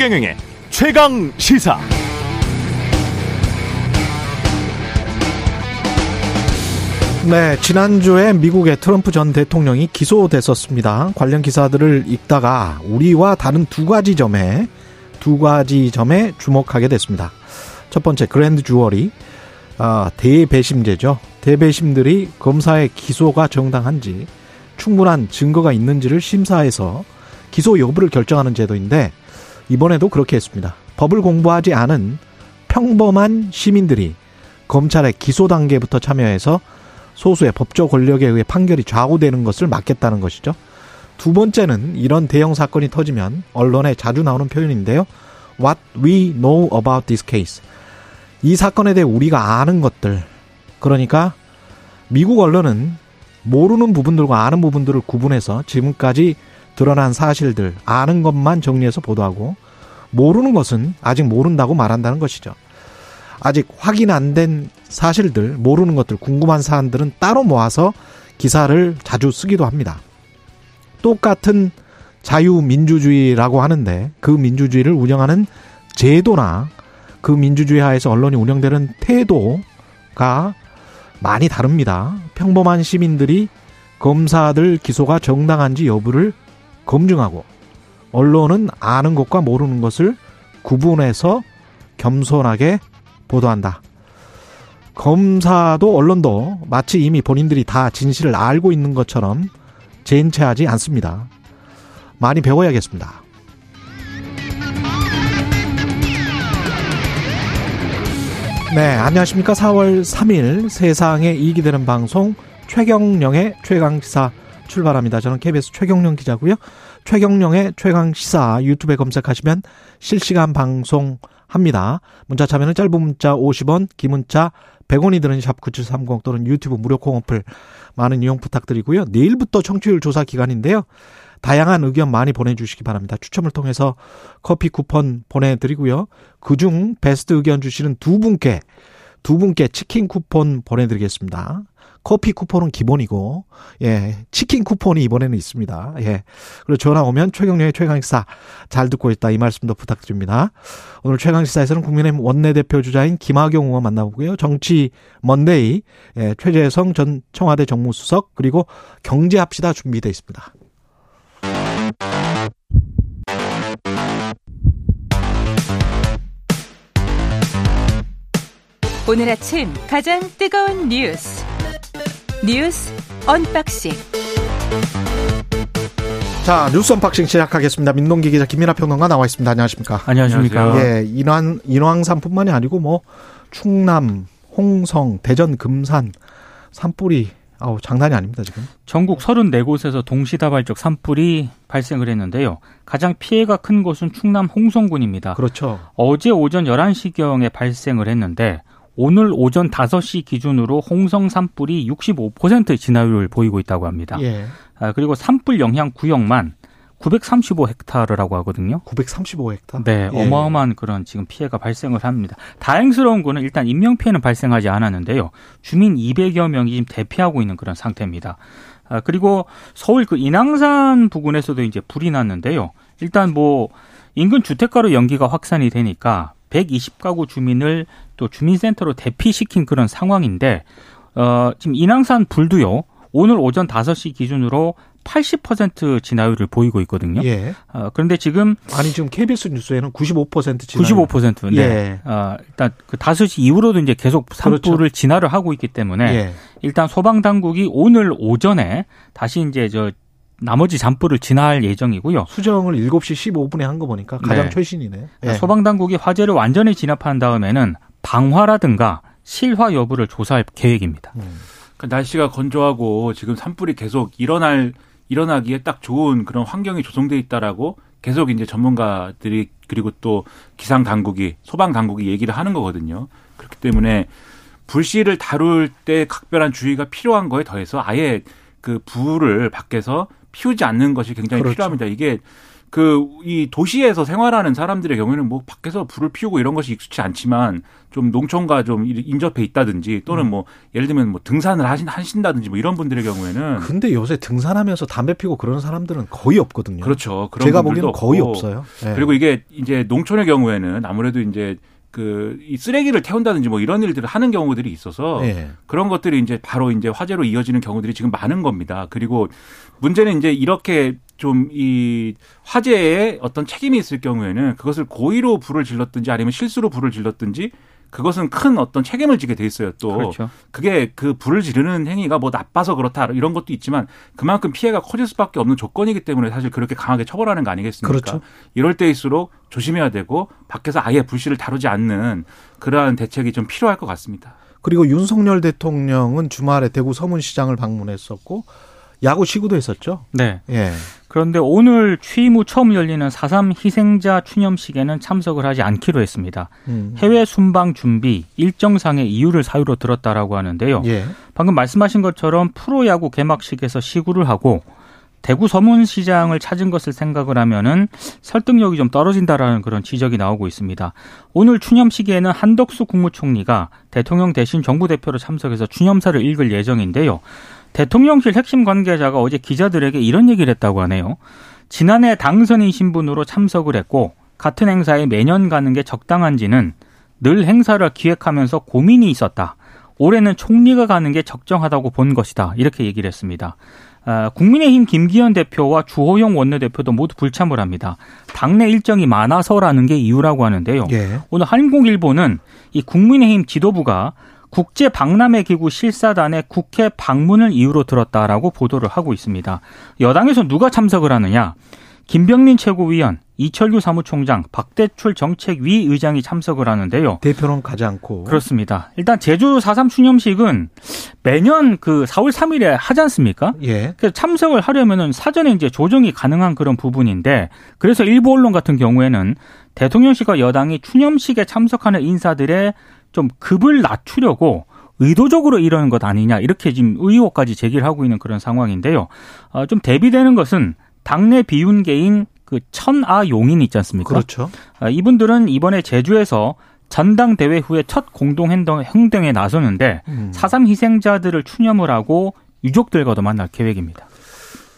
최경영의 최강 시사. 네, 지난주에 미국의 트럼프 전 대통령이 기소됐었습니다. 관련 기사들을 읽다가 우리와 다른 두 가지 점에 두 가지 점에 주목하게 됐습니다. 첫 번째 그랜드 주얼이 아, 대배심제죠. 대배심들이 검사의 기소가 정당한지 충분한 증거가 있는지를 심사해서 기소 여부를 결정하는 제도인데 이번에도 그렇게 했습니다. 법을 공부하지 않은 평범한 시민들이 검찰의 기소 단계부터 참여해서 소수의 법적 권력에 의해 판결이 좌우되는 것을 막겠다는 것이죠. 두 번째는 이런 대형 사건이 터지면 언론에 자주 나오는 표현인데요. What we know about this case. 이 사건에 대해 우리가 아는 것들. 그러니까 미국 언론은 모르는 부분들과 아는 부분들을 구분해서 지금까지 드러난 사실들, 아는 것만 정리해서 보도하고 모르는 것은 아직 모른다고 말한다는 것이죠. 아직 확인 안 된 사실들, 모르는 것들, 궁금한 사안들은 따로 모아서 기사를 자주 쓰기도 합니다. 똑같은 자유민주주의라고 하는데 그 민주주의를 운영하는 제도나 그 민주주의 하에서 언론이 운영되는 태도가 많이 다릅니다. 평범한 시민들이 검사들 기소가 정당한지 여부를 검증하고 언론은 아는 것과 모르는 것을 구분해서 겸손하게 보도한다. 검사도 언론도 마치 이미 본인들이 다 진실을 알고 있는 것처럼 젠체하지 않습니다. 많이 배워야겠습니다. 네, 안녕하십니까. 4월 3일 세상에 이익이 되는 방송 최경령의 최강시사 출발합니다. 저는 KBS 최경령 기자고요. 최경령의 최강 시사 유튜브에 검색하시면 실시간 방송합니다. 문자 참여는 짧은 문자 50원, 긴 문자 100원이 드는 샵 9730 또는 유튜브 무료 콩 어플 많은 이용 부탁드리고요. 내일부터 청취율 조사 기간인데요. 다양한 의견 많이 보내주시기 바랍니다. 추첨을 통해서 커피 쿠폰 보내드리고요. 그중 베스트 의견 주시는 두 분께 두 분께 치킨 쿠폰 보내드리겠습니다. 커피 쿠폰은 기본이고, 예, 치킨 쿠폰이 이번에는 있습니다. 예. 그리고 전화 오면 최경련의 최강식사 잘 듣고 있다. 이 말씀도 부탁드립니다. 오늘 최강식사에서는 국민의힘 원내대표 주자인 김학용 의원 만나보고요. 정치 먼데이, 예, 최재성 전 청와대 정무수석, 그리고 경제합시다 준비되어 있습니다. 오늘 아침 가장 뜨거운 뉴스 뉴스 언박싱 자 뉴스 unboxing 시작하겠습니다. 민동기 기자 김민하 평론가 나와 있습니다. 안녕하십니까? 안녕하십니까? 예, 인왕 인왕산뿐만이 아니고 뭐 충남, 홍성, 대전, 금산 산불이 아우 장난이 아닙니다 지금. 전국 34곳에서 동시다발적 산불이 발생을 했는데요. 가장 피해가 큰 곳은 충남 홍성군입니다. 그렇죠. 어제 오전 11시경에 발생을 했는데 오늘 오전 5시 기준으로 홍성 산불이 65% 진화율을 보이고 있다고 합니다. 예. 아, 그리고 산불 영향 구역만 935헥타르라고 하거든요. 935헥타. 네, 예. 어마어마한 그런 지금 피해가 발생을 합니다. 다행스러운 거는 일단 인명 피해는 발생하지 않았는데요. 주민 200여 명이 지금 대피하고 있는 그런 상태입니다. 아, 그리고 서울 그 인왕산 부근에서도 이제 불이 났는데요. 일단 뭐 인근 주택가로 연기가 확산이 되니까 120가구 주민을 또 주민센터로 대피시킨 그런 상황인데 어, 지금 인왕산 불도요. 오늘 오전 5시 기준으로 80% 진화율을 보이고 있거든요. 예. 어, 그런데 지금 아니 지금 KBS 뉴스에는 95% 진화. 95%. 네. 예. 어, 일단 그 5시 이후로도 이제 계속 산불을 그렇죠. 진화를 하고 있기 때문에 예. 일단 소방 당국이 오늘 오전에 다시 이제 저 나머지 잔불을 진화할 예정이고요. 수정을 7시 15분에 한 거 보니까 가장 네. 최신이네. 예. 소방 당국이 화재를 완전히 진압한 다음에는 방화라든가 실화 여부를 조사할 계획입니다. 음. 그러니까 날씨가 건조하고 지금 산불이 계속 일어날 일어나기에 딱 좋은 그런 환경이 조성돼 있다라고 계속 이제 전문가들이 그리고 또 기상 당국이 소방 당국이 얘기를 하는 거거든요. 그렇기 때문에 불씨를 다룰 때 각별한 주의가 필요한 거에 더해서 아예 그 불을 밖에서 피우지 않는 것이 굉장히 그렇죠. 필요합니다. 이게 그 이 도시에서 생활하는 사람들의 경우에는 뭐 밖에서 불을 피우고 이런 것이 익숙치 않지만 좀 농촌과 좀 인접해 있다든지 또는 음. 뭐 예를 들면 뭐 등산을 하신, 하신다든지 뭐 이런 분들의 경우에는 근데 요새 등산하면서 담배 피고 그러는 사람들은 거의 없거든요. 그렇죠. 그런 제가 보기에는 거의. 없어요. 예. 그리고 이게 이제 농촌의 경우에는 아무래도 이제 그이 쓰레기를 태운다든지 뭐 이런 일들을 하는 경우들이 있어서 예. 그런 것들이 이제 바로 이제 화재로 이어지는 경우들이 지금 많은 겁니다. 그리고 문제는 이제 이렇게 좀이 화재에 어떤 책임이 있을 경우에는 그것을 고의로 불을 질렀든지 아니면 실수로 불을 질렀든지 그것은 큰 어떤 책임을 지게 돼 있어요. 또 그렇죠. 그게 그 불을 지르는 행위가 뭐 나빠서 그렇다 이런 것도 있지만 그만큼 피해가 커질 수밖에 없는 조건이기 때문에 사실 그렇게 강하게 처벌하는 거 아니겠습니까? 그렇죠. 이럴 때일수록 조심해야 되고 밖에서 아예 불씨를 다루지 않는 그러한 대책이 좀 필요할 것 같습니다. 그리고 윤석열 대통령은 주말에 대구 서문시장을 방문했었고 야구 시구도 했었죠. 네. 예. 그런데 오늘 취임 후 처음 열리는 4.3 희생자 추념식에는 참석을 하지 않기로 했습니다. 음. 해외 순방 준비 일정상의 이유를 사유로 들었다라고 하는데요. 예. 방금 말씀하신 것처럼 프로야구 개막식에서 시구를 하고 대구 서문시장을 찾은 것을 생각을 하면은 설득력이 좀 떨어진다라는 그런 지적이 나오고 있습니다. 오늘 추념식에는 한덕수 국무총리가 대통령 대신 정부 대표로 참석해서 추념사를 읽을 예정인데요. 대통령실 핵심 관계자가 어제 기자들에게 이런 얘기를 했다고 하네요. 지난해 당선인 신분으로 참석을 했고 같은 행사에 매년 가는 게 적당한지는 늘 행사를 기획하면서 고민이 있었다. 올해는 총리가 가는 게 적정하다고 본 것이다. 이렇게 얘기를 했습니다. 아, 국민의힘 김기현 대표와 주호영 원내대표도 모두 불참을 합니다. 당내 일정이 많아서라는 게 이유라고 하는데요. 예. 오늘 한국일보는 이 국민의힘 지도부가 국제 박람회 기구 실사단의 국회 방문을 이유로 들었다라고 보도를 하고 있습니다. 여당에서 누가 참석을 하느냐? 김병민 최고위원, 이철규 사무총장, 박대출 정책위 의장이 참석을 하는데요. 대표는 가지 않고. 그렇습니다. 일단 제주 4.3 추념식은 매년 그 4월 3일에 하지 않습니까? 예. 그래서 참석을 하려면은 사전에 이제 조정이 가능한 그런 부분인데 그래서 일부 언론 같은 경우에는 대통령실과 여당이 추념식에 참석하는 인사들의 좀 급을 낮추려고 의도적으로 이러는 것 아니냐 이렇게 지금 의혹까지 제기를 하고 있는 그런 상황인데요. 어, 좀 대비되는 것은 당내 비윤계인 그 천아 용인 있지 않습니까? 그렇죠. 아, 이분들은 이번에 제주에서 전당대회 후에 첫 공동 행동, 행동에 나서는데 음. 4.3 희생자들을 추념을 하고 유족들과도 만날 계획입니다.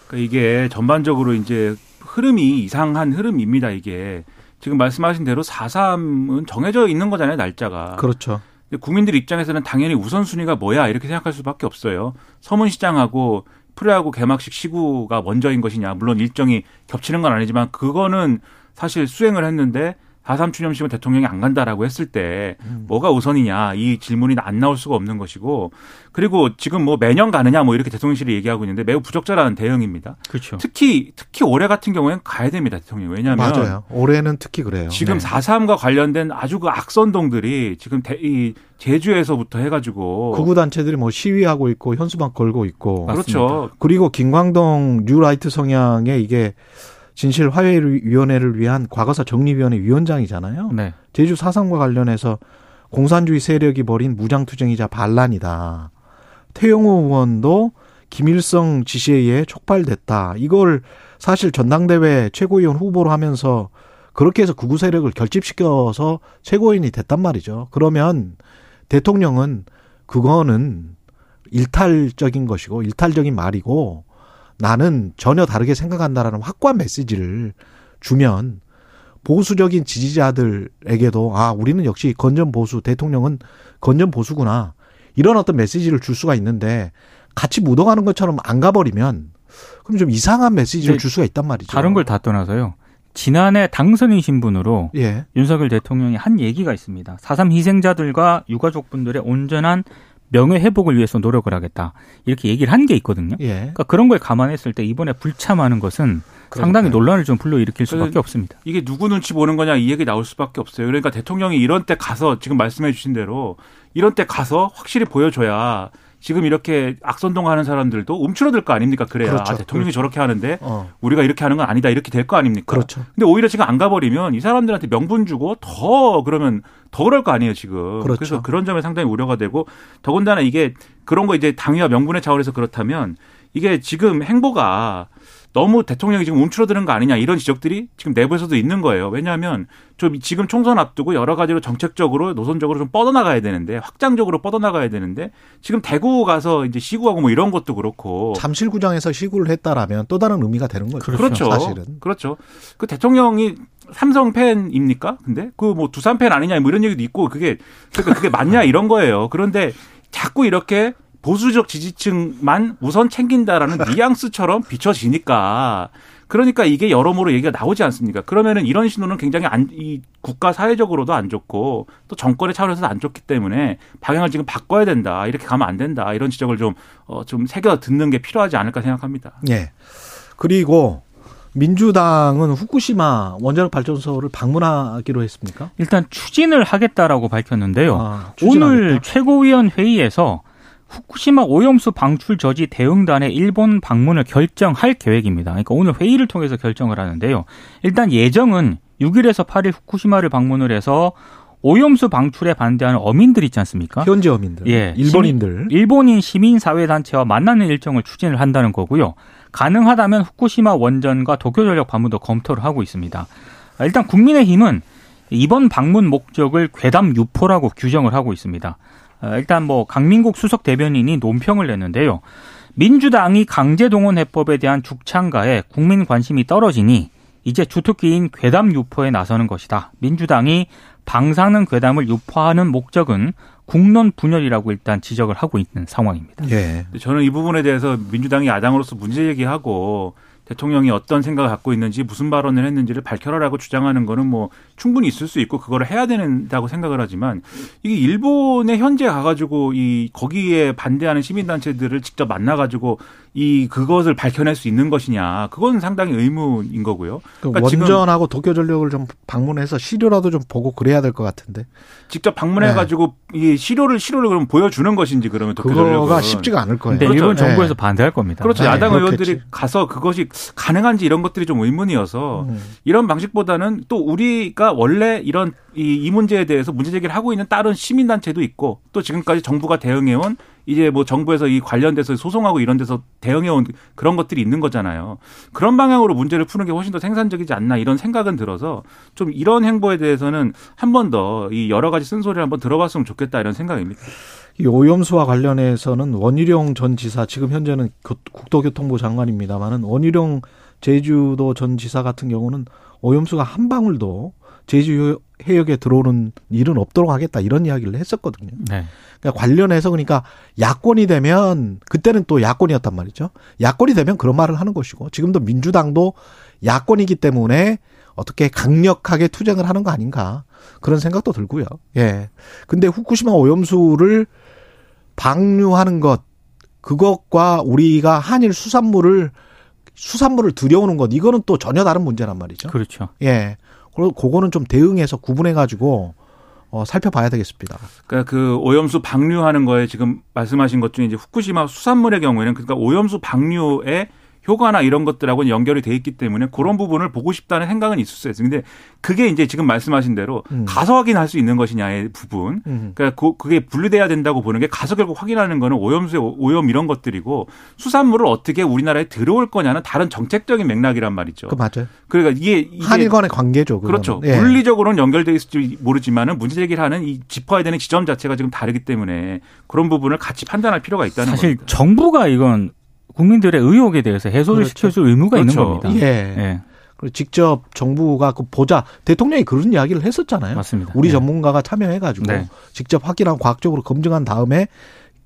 그러니까 이게 전반적으로 이제 흐름이 이상한 흐름입니다. 이게 지금 말씀하신 대로 4.3은 정해져 있는 거잖아요. 날짜가. 그렇죠. 근데 국민들 입장에서는 당연히 우선순위가 뭐야 이렇게 생각할 수밖에 없어요. 서문시장하고 프로야구 개막식 시구가 먼저인 것이냐. 물론 일정이 겹치는 건 아니지만 그거는 사실 수행을 했는데 4.3 추념식은 대통령이 안 간다라고 했을 때 뭐가 우선이냐 이 질문이 안 나올 수가 없는 것이고 그리고 지금 뭐 매년 가느냐 뭐 이렇게 대통령실이 얘기하고 있는데 매우 부적절한 대응입니다. 그렇죠. 특히 특히 올해 같은 경우에는 가야 됩니다 대통령 왜냐하면 맞아요. 올해는 특히 그래요. 지금 네. 4.3과 관련된 아주 그 악선동들이 지금 대, 이 제주에서부터 해가지고 구구 단체들이 뭐 시위하고 있고 현수막 걸고 있고 그렇죠. 그리고 김광동 뉴라이트 성향의 이게 진실 화해위원회를 위한 과거사 정리위원회 위원장이잖아요. 네. 제주 사상과 관련해서 공산주의 세력이 벌인 무장투쟁이자 반란이다. 태영호 의원도 김일성 지시에 의해 촉발됐다. 이걸 사실 전당대회 최고위원 후보로 하면서 그렇게 해서 구구 세력을 결집시켜서 최고위원이 됐단 말이죠. 그러면 대통령은 그거는 일탈적인 것이고 일탈적인 말이고 나는 전혀 다르게 생각한다라는 확고한 메시지를 주면 보수적인 지지자들에게도 아 우리는 역시 건전 보수 대통령은 건전 보수구나 이런 어떤 메시지를 줄 수가 있는데 같이 묻어가는 것처럼 안 가버리면 그럼 좀 이상한 메시지를 네, 줄 수가 있단 말이죠. 다른 걸 다 떠나서요. 지난해 당선인 신분으로 예 윤석열 대통령이 한 얘기가 있습니다. 4.3 희생자들과 유가족분들의 온전한 명예 회복을 위해서 노력을 하겠다. 이렇게 얘기를 한 게 있거든요. 예. 그러니까 그런 걸 감안했을 때 이번에 불참하는 것은 상당히 그러니까요. 논란을 좀 불러일으킬 수밖에 그래서 없습니다. 이게 누구 눈치 보는 거냐 이 얘기 나올 수밖에 없어요. 그러니까 대통령이 이런 때 가서 지금 말씀해 주신 대로 이런 때 가서 확실히 보여줘야 지금 이렇게 악선동하는 사람들도 움츠러들 거 아닙니까? 그래야 그렇죠. 아, 대통령이 저렇게 하는데 어 우리가 이렇게 하는 건 아니다 이렇게 될 거 아닙니까? 그렇죠. 근데 오히려 지금 안 가버리면 이 사람들한테 명분 주고 더 그러면 더 그럴 거 아니에요 지금. 그렇죠. 그래서 그런 점에 상당히 우려가 되고 더군다나 이게 그런 거 이제 당위와 명분의 차원에서 그렇다면 이게 지금 행보가 너무 대통령이 지금 움츠러드는 거 아니냐 이런 지적들이 지금 내부에서도 있는 거예요. 왜냐하면 좀 지금 총선 앞두고 여러 가지로 정책적으로 노선적으로 좀 뻗어나가야 되는데 확장적으로 뻗어나가야 되는데 지금 대구 가서 이제 시구하고 뭐 이런 것도 그렇고 잠실구장에서 시구를 했다라면 또 다른 의미가 되는 거죠. 그렇죠. 사실은. 그렇죠. 그 대통령이 삼성 팬입니까? 근데 그 뭐 두산 팬 아니냐 뭐 이런 얘기도 있고 그게 그러니까 그게 맞냐 이런 거예요. 그런데 자꾸 이렇게 보수적 지지층만 우선 챙긴다라는 뉘앙스처럼 비춰지니까 그러니까 이게 여러모로 얘기가 나오지 않습니까? 그러면은 이런 신호는 굉장히 안, 이 국가 사회적으로도 안 좋고 또 정권의 차원에서도 안 좋기 때문에 방향을 지금 바꿔야 된다. 이렇게 가면 안 된다. 이런 지적을 좀, 어, 좀 새겨 듣는 게 필요하지 않을까 생각합니다. 예. 그리고 민주당은 후쿠시마 원자력 발전소를 방문하기로 했습니까? 일단 추진을 하겠다라고 밝혔는데요. 아, 오늘 최고위원 회의에서 후쿠시마 오염수 방출 저지 대응단의 일본 방문을 결정할 계획입니다. 그러니까 오늘 회의를 통해서 결정을 하는데요. 일단 예정은 6일에서 8일 후쿠시마를 방문을 해서 오염수 방출에 반대하는 어민들 있지 않습니까? 현지 어민들, 예, 일본인들, 시민, 일본인 시민사회단체와 만나는 일정을 추진을 한다는 거고요. 가능하다면 후쿠시마 원전과 도쿄전력 방문도 검토를 하고 있습니다. 일단 국민의힘은 이번 방문 목적을 괴담 유포라고 규정을 하고 있습니다. 일단 뭐 강민국 수석 대변인이 논평을 냈는데요. 민주당이 강제 동원 해법에 대한 죽창가에 국민 관심이 떨어지니 이제 주특기인 괴담 유포에 나서는 것이다. 민주당이 방사능 괴담을 유포하는 목적은 국론 분열이라고 일단 지적을 하고 있는 상황입니다. 예. 저는 이 부분에 대해서 민주당이 야당으로서 문제 제기하고 대통령이 어떤 생각을 갖고 있는지 무슨 발언을 했는지를 밝혀라라고 주장하는 거는 뭐 충분히 있을 수 있고 그거를 해야 된다고 생각을 하지만 이게 일본에 현재 가가지고 이 거기에 반대하는 시민단체들을 직접 만나가지고 이 그것을 밝혀낼 수 있는 것이냐 그건 상당히 의문인 거고요. 그러니까 원전하고 도쿄전력을 좀 방문해서 시료라도 좀 보고 그래야 될 것 같은데. 직접 방문해가지고 네. 이 시료를 시료를 그럼 보여주는 것인지 그러면 도쿄전력은 그거가 쉽지가 않을 거예요. 그렇죠. 일본 정부에서 네. 반대할 겁니다. 그렇죠. 네. 야당 의원들이 가서 그것이 가능한지 이런 것들이 좀 의문이어서 음. 이런 방식보다는 또 우리가 원래 이런 이, 이 문제에 대해서 문제 제기를 하고 있는 다른 시민 단체도 있고 또 지금까지 정부가 대응해 온 이제 뭐 정부에서 이 관련돼서 소송하고 이런 데서 대응해 온 그런 것들이 있는 거잖아요. 그런 방향으로 문제를 푸는 게 훨씬 더 생산적이지 않나 이런 생각은 들어서 좀 이런 행보에 대해서는 한 번 더 이 여러 가지 쓴소리를 한번 들어봤으면 좋겠다 이런 생각입니다. 이 오염수와 관련해서는 원희룡 전 지사 지금 현재는 국토교통부 장관입니다만은 원희룡 제주도 전 지사 같은 경우는 오염수가 한 방울도 제주 해역에 들어오는 일은 없도록 하겠다 이런 이야기를 했었거든요. 네. 그러니까 관련해서 그러니까 야권이 되면 그때는 또 야권이었단 말이죠. 야권이 되면 그런 말을 하는 것이고 지금도 민주당도 야권이기 때문에 어떻게 강력하게 투쟁을 하는 거 아닌가 그런 생각도 들고요. 예. 근데 후쿠시마 오염수를 방류하는 것 그것과 우리가 한일 수산물을 수산물을 들여오는 것 이거는 또 전혀 다른 문제란 말이죠. 그렇죠. 예. 그리고 그거는 좀 대응해서 구분해 가지고 어, 살펴봐야 되겠습니다. 그러니까 그 오염수 방류하는 거에 지금 말씀하신 것 중에 이제 후쿠시마 수산물의 경우에는 그러니까 오염수 방류에 효과나 이런 것들하고는 연결이 돼 있기 때문에 그런 부분을 보고 싶다는 생각은 있을 수 있어요. 근데 그게 이제 지금 말씀하신 대로 음. 가서 확인할 수 있는 것이냐의 부분. 음. 그러니까 그게 분리돼야 된다고 보는 게 가서 결국 확인하는 거는 오염수의 오염 이런 것들이고 수산물을 어떻게 우리나라에 들어올 거냐는 다른 정책적인 맥락이란 말이죠. 그 맞아요. 그러니까 이게, 이게 한일 간의 관계죠. 그건. 그렇죠. 예. 물리적으로는 연결돼 있을지 모르지만은 문제 제기를 하는 이 짚어야 되는 지점 자체가 지금 다르기 때문에 그런 부분을 같이 판단할 필요가 있다는 사실 겁니다. 정부가 이건 국민들의 의혹에 대해서 해소를 그렇죠. 시켜줄 의무가 그렇죠. 있는 겁니다. 예. 예. 그리고 직접 정부가 그 보자 대통령이 그런 이야기를 했었잖아요. 맞습니다. 우리 네. 전문가가 참여해가지고 네. 직접 확인하고 과학적으로 검증한 다음에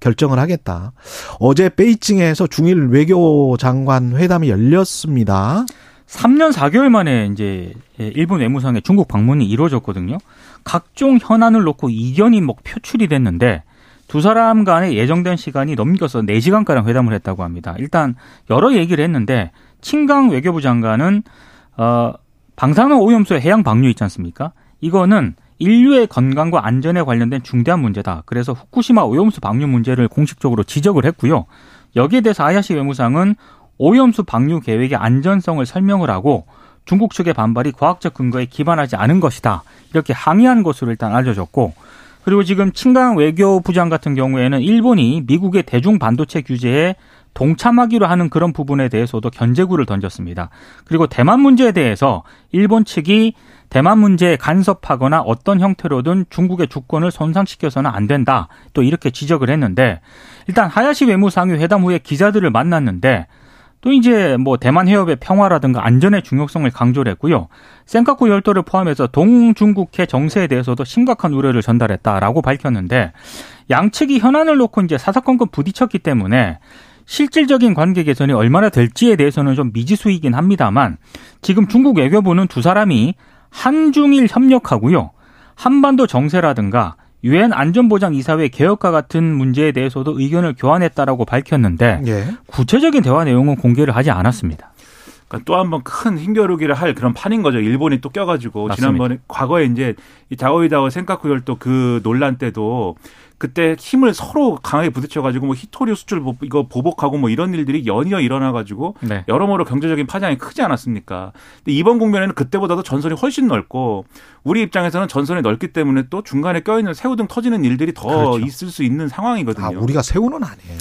결정을 하겠다. 어제 베이징에서 중일 외교 장관 회담이 열렸습니다. 3년 4개월 만에 이제 일본 외무상의 중국 방문이 이루어졌거든요. 각종 현안을 놓고 이견이 뭐 표출이 됐는데 두 사람 간의 예정된 시간이 넘겨서 4시간가량 회담을 했다고 합니다. 일단 여러 얘기를 했는데 친강 외교부 장관은 어 방사능 오염수의 해양 방류 있지 않습니까? 이거는 인류의 건강과 안전에 관련된 중대한 문제다. 그래서 후쿠시마 오염수 방류 문제를 공식적으로 지적을 했고요. 여기에 대해서 아야시 외무상은 오염수 방류 계획의 안전성을 설명을 하고 중국 측의 반발이 과학적 근거에 기반하지 않은 것이다. 이렇게 항의한 것으로 일단 알려졌고 그리고 지금 친강 외교부장 같은 경우에는 일본이 미국의 대중 반도체 규제에 동참하기로 하는 그런 부분에 대해서도 견제구를 던졌습니다. 그리고 대만 문제에 대해서 일본 측이 대만 문제에 간섭하거나 어떤 형태로든 중국의 주권을 손상시켜서는 안 된다. 또 이렇게 지적을 했는데 일단 하야시 외무상이 회담 후에 기자들을 만났는데 또 이제 뭐 대만 해협의 평화라든가 안전의 중요성을 강조를 했고요. 센카쿠 열도를 포함해서 동중국해 정세에 대해서도 심각한 우려를 전달했다라고 밝혔는데 양측이 현안을 놓고 이제 사사건건 부딪혔기 때문에 실질적인 관계 개선이 얼마나 될지에 대해서는 좀 미지수이긴 합니다만 지금 중국 외교부는 두 사람이 한중일 협력하고요. 한반도 정세라든가 유엔 안전보장 이사회 개혁과 같은 문제에 대해서도 의견을 교환했다라고 밝혔는데 예. 구체적인 대화 내용은 공개를 하지 않았습니다. 그러니까 또 한 번 큰 힘겨루기를 할 그런 판인 거죠. 일본이 또 껴가지고 맞습니다. 지난번에 과거에 이제 이 다오이다오 센카쿠 열도 그 논란 때도 그때 힘을 서로 강하게 부딪혀가지고 뭐 히토류 수출 이거 보복하고 뭐 이런 일들이 연이어 일어나가지고 네. 여러모로 경제적인 파장이 크지 않았습니까? 근데 이번 국면에는 그때보다도 전선이 훨씬 넓고 우리 입장에서는 전선이 넓기 때문에 또 중간에 껴있는 새우 등 터지는 일들이 더 그렇죠. 있을 수 있는 상황이거든요. 아, 우리가 새우는 아니에요.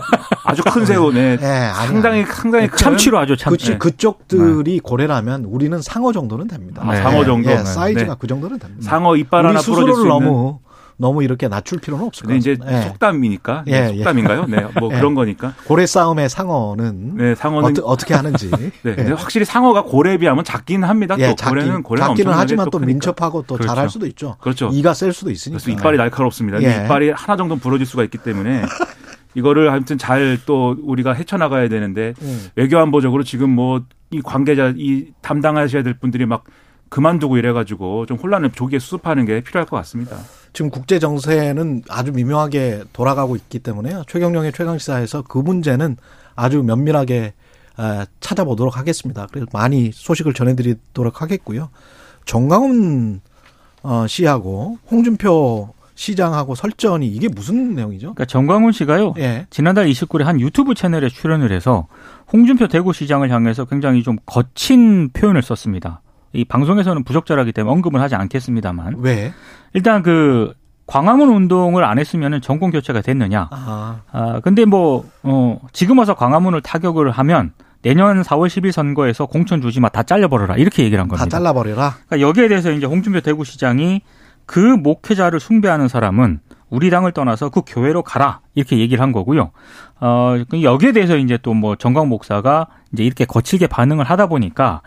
아주 큰 새우, 네. 네 상당히 상당히 참치로 아주 참. 그, 그쪽들이 네. 고래라면 우리는 상어 정도는 됩니다. 아, 상어 정도. 네, 사이즈가 그 정도는 됩니다. 상어 이빨 하나 부러질 수 있는. 너무 너무 이렇게 낮출 필요는 없을 것 같아요. 이제 예. 속담이니까 예, 네, 속담인가요? 네, 뭐 예. 그런 거니까. 고래 싸움의 상어는 네, 상어는 어떠, 어떻게 하는지. 네, 네. 확실히 상어가 고래에 비하면 작긴 합니다. 또 작긴, 고래는 고래는 작기는 하지만 또 민첩하고 또 그렇죠. 잘할 수도 있죠. 그렇죠. 이가 셀 수도 있으니까. 그래서 이빨이 날카롭습니다. 예. 이빨이 하나 정도 부러질 수가 있기 때문에 이거를 아무튼 잘 또 우리가 헤쳐나가야 되는데 음. 외교안보적으로 지금 뭐 이 관계자 이 담당하셔야 될 분들이 막 그만두고 이래가지고 좀 혼란을 조기에 수습하는 게 필요할 것 같습니다. 지금 국제 정세는 아주 미묘하게 돌아가고 있기 때문에요. 최경령의 최강시사에서 그 문제는 아주 면밀하게 찾아보도록 하겠습니다. 그래서 많이 소식을 전해드리도록 하겠고요. 정강훈 어, 씨하고 홍준표 시장하고 설전이 이게 무슨 내용이죠? 그러니까 정광훈 씨가요. 예. 지난달 29일 한 유튜브 채널에 출연을 해서 홍준표 대구시장을 향해서 굉장히 좀 거친 표현을 썼습니다. 이 방송에서는 부적절하기 때문에 언급을 하지 않겠습니다만. 왜? 일단 그 광화문 운동을 안 했으면은 정권 교체가 됐느냐. 아. 아 근데 뭐, 어, 지금 와서 광화문을 타격을 하면 내년 4월 10일 선거에서 공천 주지 마. 다 잘라버려라. 이렇게 얘기를 한 겁니다. 다 잘라버려라? 그러니까 여기에 대해서 이제 홍준표 대구시장이 그 목회자를 숭배하는 사람은 우리 당을 떠나서 그 교회로 가라. 이렇게 얘기를 한 거고요. 어, 여기에 대해서 이제 또 뭐 정광 목사가 이제 이렇게 거칠게 반응을 하다 보니까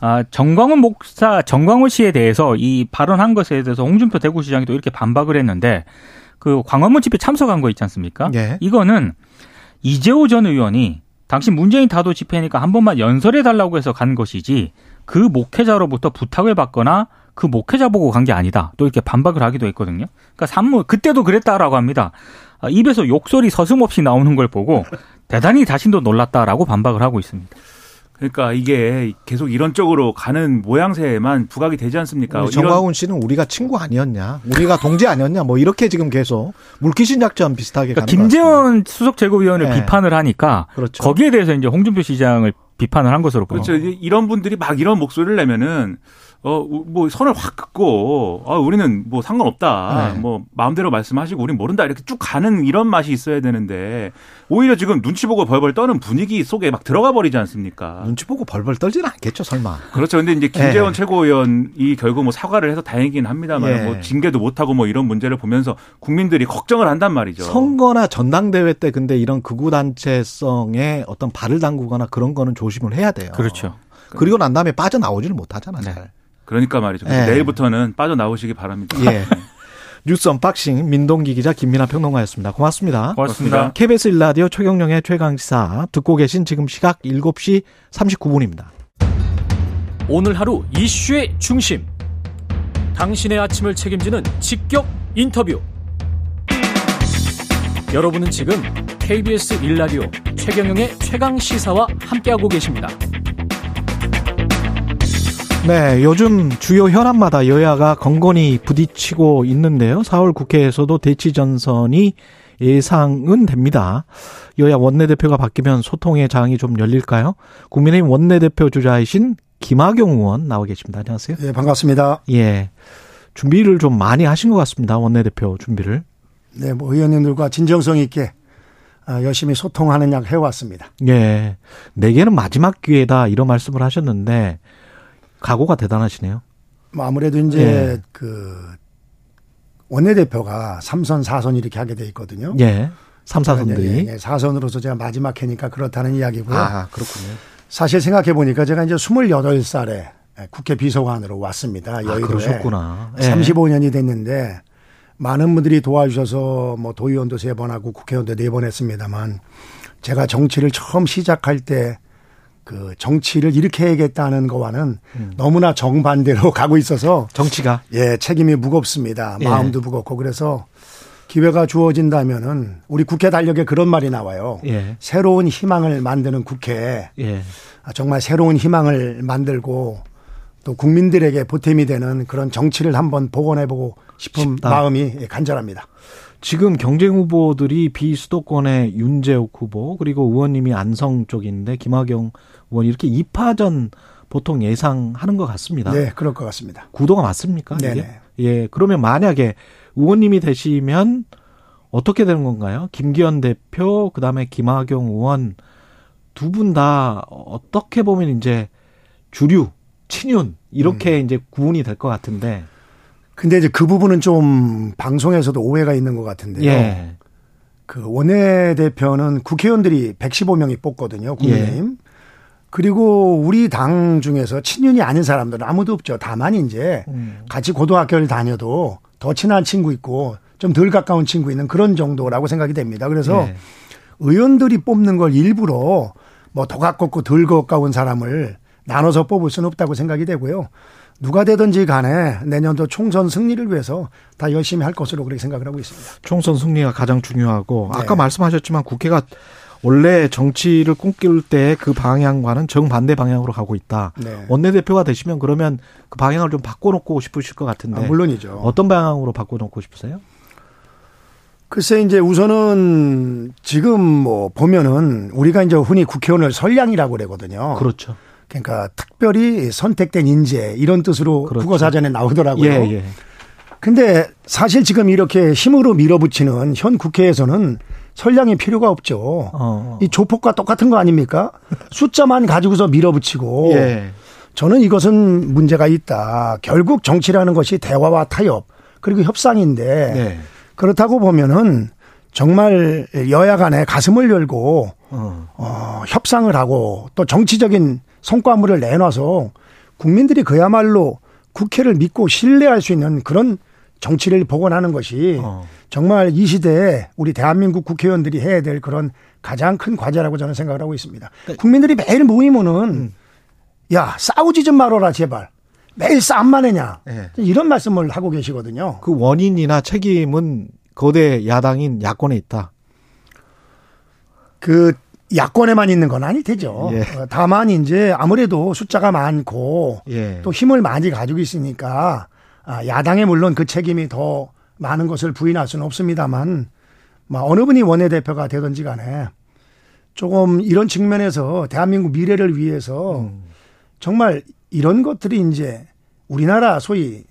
아, 정광훈 목사, 정광훈 씨에 대해서 이 발언한 것에 대해서 홍준표 대구시장이 또 이렇게 반박을 했는데 그 광화문 집회 참석한 거 있지 않습니까? 예. 이거는 이재호 전 의원이 당시 문재인 다도 집회니까 한 번만 연설해 달라고 해서 간 것이지 그 목회자로부터 부탁을 받거나 그 목회자 보고 간 게 아니다. 또 이렇게 반박을 하기도 했거든요. 그러니까 산모 그때도 그랬다라고 합니다. 아, 입에서 욕설이 서슴없이 나오는 걸 보고 대단히 자신도 놀랐다라고 반박을 하고 있습니다. 그러니까 이게 계속 이런 쪽으로 가는 모양새만 부각이 되지 않습니까? 정광훈 씨는 우리가 친구 아니었냐, 우리가 동지 아니었냐, 뭐 이렇게 지금 계속 물귀신 작전 비슷하게 그러니까 김재원 수석 최고위원을 네. 비판을 하니까 그렇죠. 거기에 대해서 이제 홍준표 시장을 비판을 한 것으로 그렇죠. 이런 분들이 막 이런 목소리를 내면은 어, 뭐 선을 확 긋고, 아, 우리는 뭐 상관없다. 네. 뭐 마음대로 말씀하시고 우린 모른다. 이렇게 쭉 가는 이런 맛이 있어야 되는데 오히려 지금 눈치 보고 벌벌 떠는 분위기 속에 막 들어가 버리지 않습니까? 눈치 보고 벌벌 떨지는 않겠죠, 설마. 그렇죠. 근데 이제 김재원 네. 최고위원이 결국 뭐 사과를 해서 다행이긴 합니다만 네. 뭐 징계도 못하고 뭐 이런 문제를 보면서 국민들이 걱정을 한단 말이죠. 선거나 전당대회 때 근데 이런 극우단체성에 어떤 발을 담그거나 그런 거는 조심을 해야 돼요. 그렇죠. 그리고 난 다음에 빠져나오지를 못하잖아요. 네. 그러니까 말이죠. 네. 내일부터는 빠져나오시기 바랍니다. 예. 뉴스 unboxing 민동기 기자 김민하 평론가였습니다. 고맙습니다. 고맙습니다. KBS 일라디오 최경영의 최강시사 듣고 계신 지금 시각 7시 39분입니다. 오늘 하루 이슈의 중심. 당신의 아침을 책임지는 직격 인터뷰. 여러분은 지금 KBS 일라디오 최경영의 최강 시사와 함께하고 계십니다. 네, 요즘 주요 현안마다 여야가 건건히 부딪히고 있는데요. 4월 국회에서도 대치 전선이 예상은 됩니다. 여야 원내대표가 바뀌면 소통의 장이 좀 열릴까요? 국민의힘 원내대표 주자이신 김학용 의원 나와 계십니다. 안녕하세요. 예, 반갑습니다. 예. 준비를 좀 많이 하신 것 같습니다. 원내대표 준비를. 네, 뭐 의원님들과 진정성 있게 어, 열심히 소통하는 약 해왔습니다. 예. 내게는 마지막 기회다 이런 말씀을 하셨는데 각오가 대단하시네요. 뭐 아무래도 이제 예. 그 원내대표가 3선, 4선 이렇게 하게 돼 있거든요. 예. 3, 4선들이. 예, 예, 4선으로서 제가 마지막 해니까 그렇다는 이야기고요. 아, 그렇군요. 사실 생각해 보니까 제가 이제 28살에 국회 비서관으로 왔습니다. 아, 여의도에. 그러셨구나. 예. 35년이 됐는데 많은 분들이 도와주셔서 뭐 도의원도 세 번 하고 국회의원도 네 번 했습니다만 제가 정치를 처음 시작할 때 그 정치를 이렇게 해야겠다는 거와는 음. 너무나 정반대로 가고 있어서 정치가 예, 책임이 무겁습니다. 예. 마음도 무겁고 그래서 기회가 주어진다면은 우리 국회 달력에 그런 말이 나와요. 예. 새로운 희망을 만드는 국회. 예. 아, 정말 새로운 희망을 만들고 또 국민들에게 보탬이 되는 그런 정치를 한번 복원해보고 싶은 싶다. 마음이 예, 간절합니다. 지금 경쟁 후보들이 비수도권의 윤재욱 후보 그리고 의원님이 안성 쪽인데 김학영 의원 이렇게 2파전 보통 예상하는 것 같습니다. 네, 그럴 것 같습니다. 구도가 맞습니까? 네네. 예. 그러면 만약에 의원님이 되시면 어떻게 되는 건가요? 김기현 대표 그다음에 김학용 의원 두 분 다 어떻게 보면 이제 주류 친윤 이렇게 음. 이제 구분이 될 것 같은데 근데 이제 그 부분은 좀 방송에서도 오해가 있는 것 같은데요. 예. 그 원내 대표는 국회의원들이 115명이 뽑거든요. 국민의힘. 예. 그리고 우리 당 중에서 친윤이 아닌 사람들은 아무도 없죠. 다만 이제 음. 같이 고등학교를 다녀도 더 친한 친구 있고 좀 덜 가까운 친구 있는 그런 정도라고 생각이 됩니다. 그래서 예. 의원들이 뽑는 걸 일부러 뭐 더 가깝고 덜 가까운 사람을 나눠서 뽑을 수는 없다고 생각이 되고요. 누가 되든지 간에 내년도 총선 승리를 위해서 다 열심히 할 것으로 그렇게 생각을 하고 있습니다. 총선 승리가 가장 중요하고 네. 아까 말씀하셨지만 국회가 원래 정치를 꿈꿀 때 그 방향과는 정반대 방향으로 가고 있다. 네. 원내대표가 되시면 그러면 그 방향을 좀 바꿔놓고 싶으실 것 같은데 아, 물론이죠. 어떤 방향으로 바꿔놓고 싶으세요? 글쎄 이제 우선은 지금 뭐 보면은 우리가 이제 흔히 국회의원을 선량이라고 그러거든요. 그렇죠. 그러니까 특별히 선택된 인재 이런 뜻으로 그렇죠. 국어 사전에 나오더라고요. 예, 예. 근데 사실 지금 이렇게 힘으로 밀어붙이는 현 국회에서는 선량이 필요가 없죠. 어. 이 조폭과 똑같은 거 아닙니까? 숫자만 가지고서 밀어붙이고 예. 저는 이것은 문제가 있다. 결국 정치라는 것이 대화와 타협 그리고 협상인데 네. 그렇다고 보면은 정말 여야 간에 가슴을 열고 어. 어, 협상을 하고 또 정치적인 성과물을 내놔서 국민들이 그야말로 국회를 믿고 신뢰할 수 있는 그런 정치를 복원하는 것이 어. 정말 이 시대에 우리 대한민국 국회의원들이 해야 될 그런 가장 큰 과제라고 저는 생각을 하고 있습니다. 국민들이 매일 모이면은 야 싸우지 좀 말아라 제발 매일 싸움만 해냐 예. 이런 말씀을 하고 계시거든요. 그 원인이나 책임은 거대 야당인 야권에 있다. 그 야권에만 있는 건 아닐 테죠. 예. 어, 다만 이제 아무래도 숫자가 많고 예. 또 힘을 많이 가지고 있으니까 아, 야당에 물론 그 책임이 더 많은 것을 부인할 수는 없습니다만 뭐 어느 분이 원내대표가 되든지 간에 조금 이런 측면에서 대한민국 미래를 위해서 음. 정말 이런 것들이 이제 우리나라 소위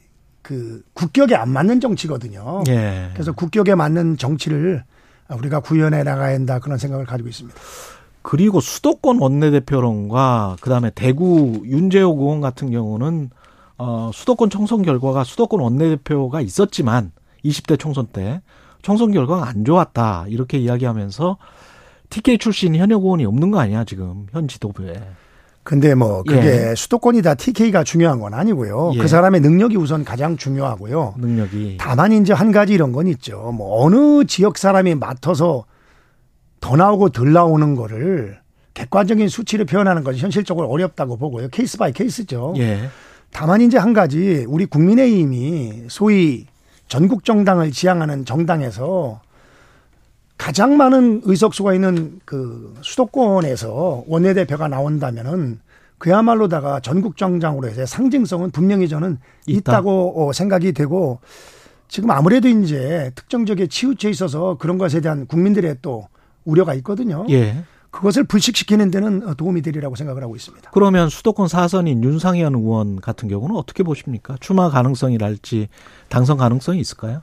그 국격에 안 맞는 정치거든요. 예. 그래서 국격에 맞는 정치를 우리가 구현해 나가야 한다 그런 생각을 가지고 있습니다. 그리고 수도권 원내대표론과 그다음에 대구 윤재옥 의원 같은 경우는 어 수도권 총선 결과가 수도권 원내대표가 있었지만 20대 총선 때 총선 결과가 안 좋았다 이렇게 이야기하면서 TK 출신 현역 의원이 없는 거 아니야 지금 현 지도부에 근데 뭐 그게 예. 수도권이 다 TK가 중요한 건 아니고요. 예. 그 사람의 능력이 우선 가장 중요하고요. 능력이 다만 이제 한 가지 이런 건 있죠. 뭐 어느 지역 사람이 맡아서 더 나오고 덜 나오는 거를 객관적인 수치를 표현하는 것이 현실적으로 어렵다고 보고요. case by case죠. 예 다만 이제 한 가지 우리 국민의힘이 소위 전국 정당을 지향하는 정당에서 가장 많은 의석수가 있는 그 수도권에서 원내대표가 나온다면은 그야말로다가 전국 정당으로 해서 상징성은 분명히 저는 있다. 있다고 어, 생각이 되고 지금 아무래도 이제 특정 지역에 치우쳐 있어서 그런 것에 대한 국민들의 또 우려가 있거든요. 예. 그것을 불식시키는 데는 도움이 되리라고 생각을 하고 있습니다. 그러면 수도권 사선인 윤상현 의원 같은 경우는 어떻게 보십니까? 출마 가능성이랄지 당선 가능성이 있을까요?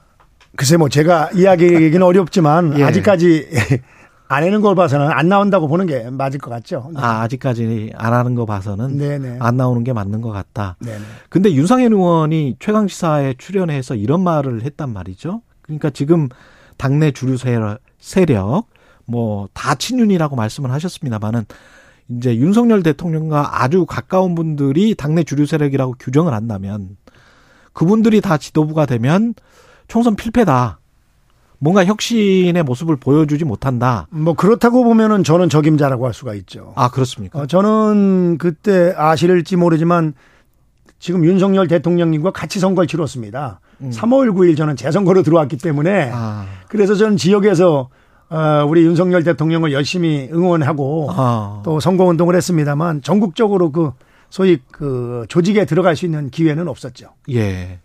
글쎄 뭐 제가 이야기하기는 어렵지만 예. 아직까지 안 하는 걸 봐서는 안 나온다고 보는 게 맞을 것 같죠. 네. 아, 아직까지 안 하는 거 봐서는 네네. 안 나오는 게 맞는 것 같다. 네네. 근데 윤상현 의원이 최강시사에 출연해서 이런 말을 했단 말이죠. 그러니까 지금 당내 주류 세력, 뭐 다 친윤이라고 말씀을 하셨습니다만은 이제 윤석열 대통령과 아주 가까운 분들이 당내 주류 세력이라고 규정을 한다면 그분들이 다 지도부가 되면 총선 필패다. 뭔가 혁신의 모습을 보여주지 못한다. 뭐 그렇다고 보면은 저는 적임자라고 할 수가 있죠. 아 그렇습니까? 어, 저는 그때 아실지 모르지만 지금 윤석열 대통령님과 같이 선거를 치렀습니다. 3월 9일 저는 재선거로 들어왔기 때문에 아, 그래서 저는 지역에서 어, 우리 윤석열 대통령을 열심히 응원하고 아. 또 선거 운동을 했습니다만 전국적으로 그 소위 그 조직에 들어갈 수 있는 기회는 없었죠. 예.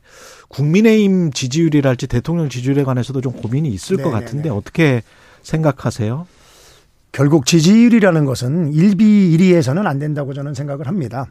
국민의힘 지지율이랄지 대통령 지지율에 관해서도 좀 고민이 있을 것 네네네. 같은데 어떻게 생각하세요? 결국 지지율이라는 것은 일비 일위해서는 안 된다고 저는 생각을 합니다.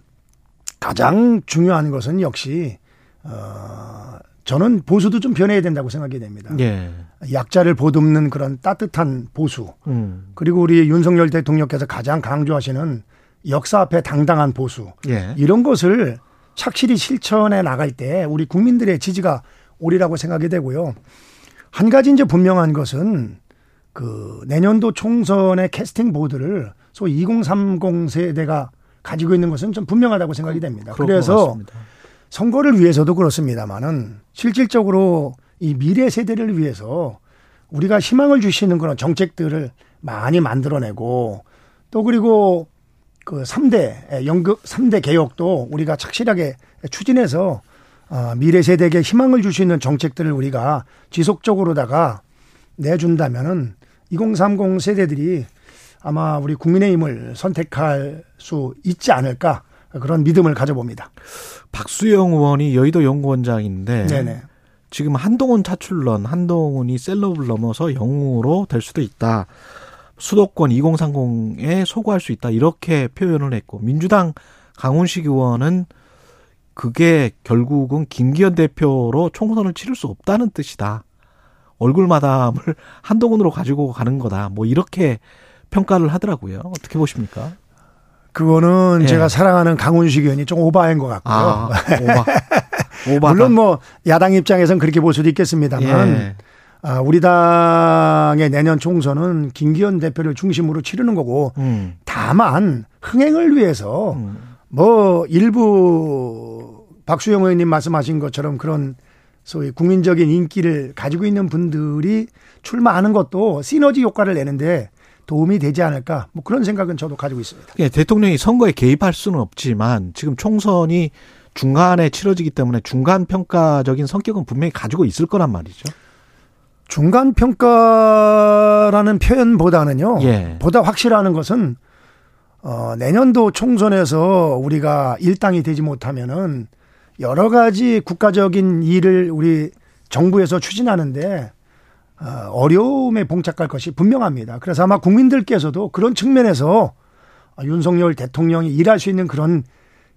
가장 중요한 것은 역시 어 저는 보수도 좀 변해야 된다고 생각이 됩니다. 예. 약자를 보듬는 그런 따뜻한 보수 음. 그리고 우리 윤석열 대통령께서 가장 강조하시는 역사 앞에 당당한 보수 예. 이런 것을 착실히 실천해 나갈 때 우리 국민들의 지지가 오리라고 생각이 되고요. 한 가지 이제 분명한 것은 그 내년도 총선의 캐스팅 보드를 소위 2030 세대가 가지고 있는 것은 좀 분명하다고 생각이 됩니다. 그래서. 선거를 위해서도 그렇습니다만은 실질적으로 이 미래 세대를 위해서 우리가 희망을 주시는 그런 정책들을 많이 만들어내고 또 그리고 그 3대 연극 3대 개혁도 우리가 착실하게 추진해서 어, 미래 세대에게 희망을 줄 수 있는 정책들을 우리가 지속적으로다가 내준다면은 2030 세대들이 아마 우리 국민의힘을 선택할 수 있지 않을까 그런 믿음을 가져봅니다. 박수영 의원이 여의도 연구원장인데 네네. 지금 한동훈 차출론 한동훈이 셀럽을 넘어서 영웅으로 될 수도 있다. 수도권 2030에 소구할 수 있다. 이렇게 표현을 했고 민주당 강훈식 의원은 그게 결국은 김기현 대표로 총선을 치를 수 없다는 뜻이다. 얼굴 마담을 한동훈으로 가지고 가는 거다. 뭐 이렇게 평가를 하더라고요. 어떻게 보십니까? 그거는 예. 제가 사랑하는 강훈식 의원이 좀 오바한 것 같고요. 아, 오바. 오바. 물론 뭐 야당 입장에선 그렇게 볼 수도 있겠습니다만 예. 아, 우리 당의 내년 총선은 김기현 대표를 중심으로 치르는 거고 음. 다만 흥행을 위해서 음. 뭐 일부 박수영 의원님 말씀하신 것처럼 그런 소위 국민적인 인기를 가지고 있는 분들이 출마하는 것도 시너지 효과를 내는데 도움이 되지 않을까 뭐 그런 생각은 저도 가지고 있습니다. 예, 대통령이 선거에 개입할 수는 없지만 지금 총선이 중간에 치러지기 때문에 중간 평가적인 성격은 분명히 가지고 있을 거란 말이죠. 중간 평가라는 표현보다는요. 예. 보다 확실한 것은 어 내년도 총선에서 우리가 일당이 되지 못하면은 여러 가지 국가적인 일을 우리 정부에서 추진하는데 어, 어려움에 봉착할 것이 분명합니다. 그래서 아마 국민들께서도 그런 측면에서 윤석열 대통령이 일할 수 있는 그런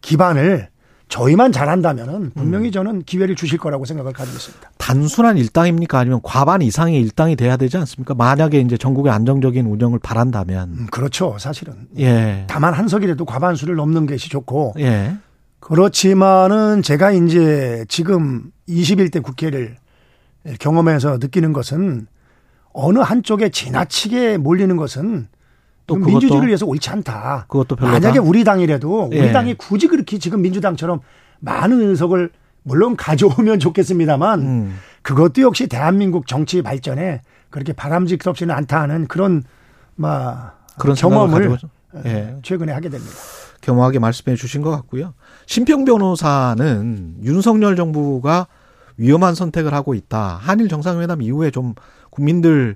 기반을 저희만 잘한다면은 분명히 저는 기회를 주실 거라고 생각을 가지고 있습니다. 단순한 일당입니까? 아니면 과반 이상의 일당이 돼야 되지 않습니까? 만약에 이제 전국의 안정적인 운영을 바란다면. 음, 그렇죠, 사실은. 예. 다만 한 석이라도 과반수를 넘는 것이 좋고 예. 그렇지만은 제가 이제 지금 21대 국회를 경험해서 느끼는 것은 어느 한쪽에 지나치게 몰리는 것은 또 민주주의를 위해서 옳지 않다. 그것도 별로다. 만약에 우리 당이라도 우리 예. 당이 굳이 그렇게 지금 민주당처럼 많은 의석을 물론 가져오면 좋겠습니다만 음. 그것도 역시 대한민국 정치 발전에 그렇게 바람직스럽지는 않다 하는 그런 막 그런 경험을 예. 최근에 하게 됩니다. 겸허하게 말씀해 주신 것 같고요. 심평 변호사는 윤석열 정부가 위험한 선택을 하고 있다. 한일 정상회담 이후에 좀 국민들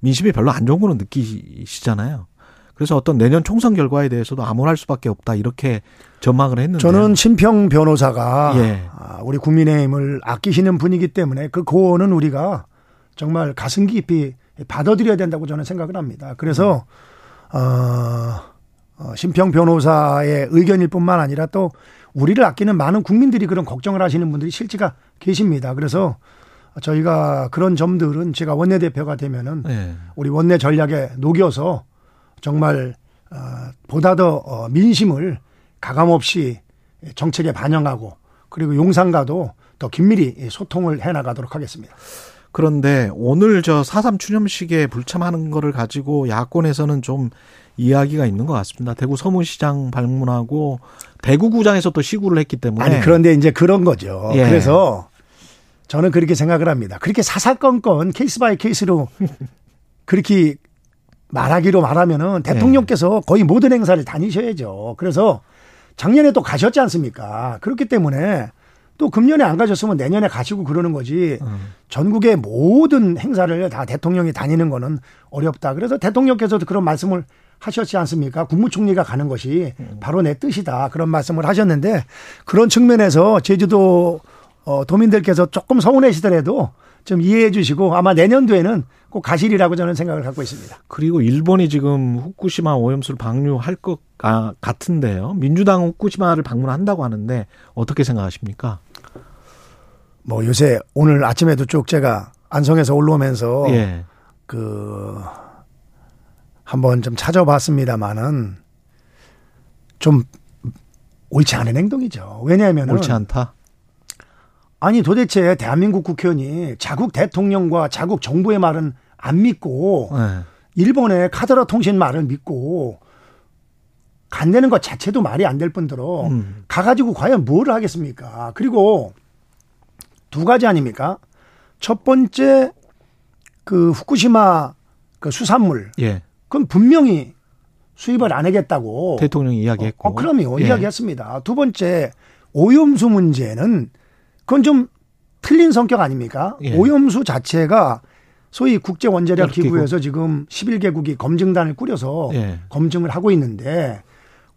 민심이 별로 안 좋은 거는 느끼시잖아요. 그래서 어떤 내년 총선 결과에 대해서도 암울할 수밖에 없다. 이렇게 전망을 했는데 저는 심평 변호사가 예. 아, 우리 국민의힘을 아끼시는 분이기 때문에 그 고언은 우리가 정말 가슴 깊이 받아들여야 된다고 저는 생각을 합니다. 그래서 어, 어, 심평 변호사의 의견일 뿐만 아니라 또 우리를 아끼는 많은 국민들이 그런 걱정을 하시는 분들이 실제가 계십니다. 그래서 저희가 그런 점들은 제가 원내대표가 되면은 예. 우리 원내 전략에 녹여서 정말 어, 보다 더 어, 민심을 가감없이 정책에 반영하고 그리고 용산과도 더 긴밀히 소통을 해 나가도록 하겠습니다. 그런데 오늘 저 4.3 추념식에 불참하는 거를 가지고 야권에서는 좀 이야기가 있는 것 같습니다. 대구 서문시장 방문하고 대구구장에서 또 시구를 했기 때문에 아니 그런데 이제 그런 거죠. 예. 그래서 저는 그렇게 생각을 합니다. 그렇게 사사건건 case by case로 그렇게 말하기로 말하면은 대통령께서 거의 모든 행사를 다니셔야죠. 그래서 작년에 또 가셨지 않습니까? 그렇기 때문에 또 금년에 안 가셨으면 내년에 가시고 그러는 거지. 전국의 모든 행사를 다 대통령이 다니는 거는 어렵다. 그래서 대통령께서도 그런 말씀을 하셨지 않습니까? 국무총리가 가는 것이 바로 내 뜻이다. 그런 말씀을 하셨는데 그런 측면에서 제주도 어, 도민들께서 조금 서운해시더라도 좀 이해해 주시고 아마 내년도에는 꼭 가시리라고 저는 생각을 갖고 있습니다. 그리고 일본이 지금 후쿠시마 오염수를 방류할 것 아, 같은데요. 민주당 후쿠시마를 방문한다고 하는데 어떻게 생각하십니까? 뭐 요새 오늘 아침에도 쭉 제가 안성에서 올라오면서 예. 그 한번 좀 찾아봤습니다만은 좀 옳지 않은 행동이죠. 왜냐하면은 옳지 않다. 아니 도대체 대한민국 국회의원이 자국 대통령과 자국 정부의 말은 안 믿고 예. 일본의 카드라 통신 말을 믿고 간다는 것 자체도 말이 안 될 뿐더러 음. 가가지고 과연 뭘 하겠습니까? 그리고 두 가지 아닙니까? 첫 번째 그 후쿠시마 그 수산물 예. 그건 분명히 수입을 안 하겠다고 대통령이 이야기했고. 어, 그럼요. 예. 이야기했습니다. 두 번째 오염수 문제는 그건 좀 틀린 성격 아닙니까? 예. 오염수 자체가 소위 국제 원자력 기구. 기구에서 지금 11개국이 검증단을 꾸려서 예. 검증을 하고 있는데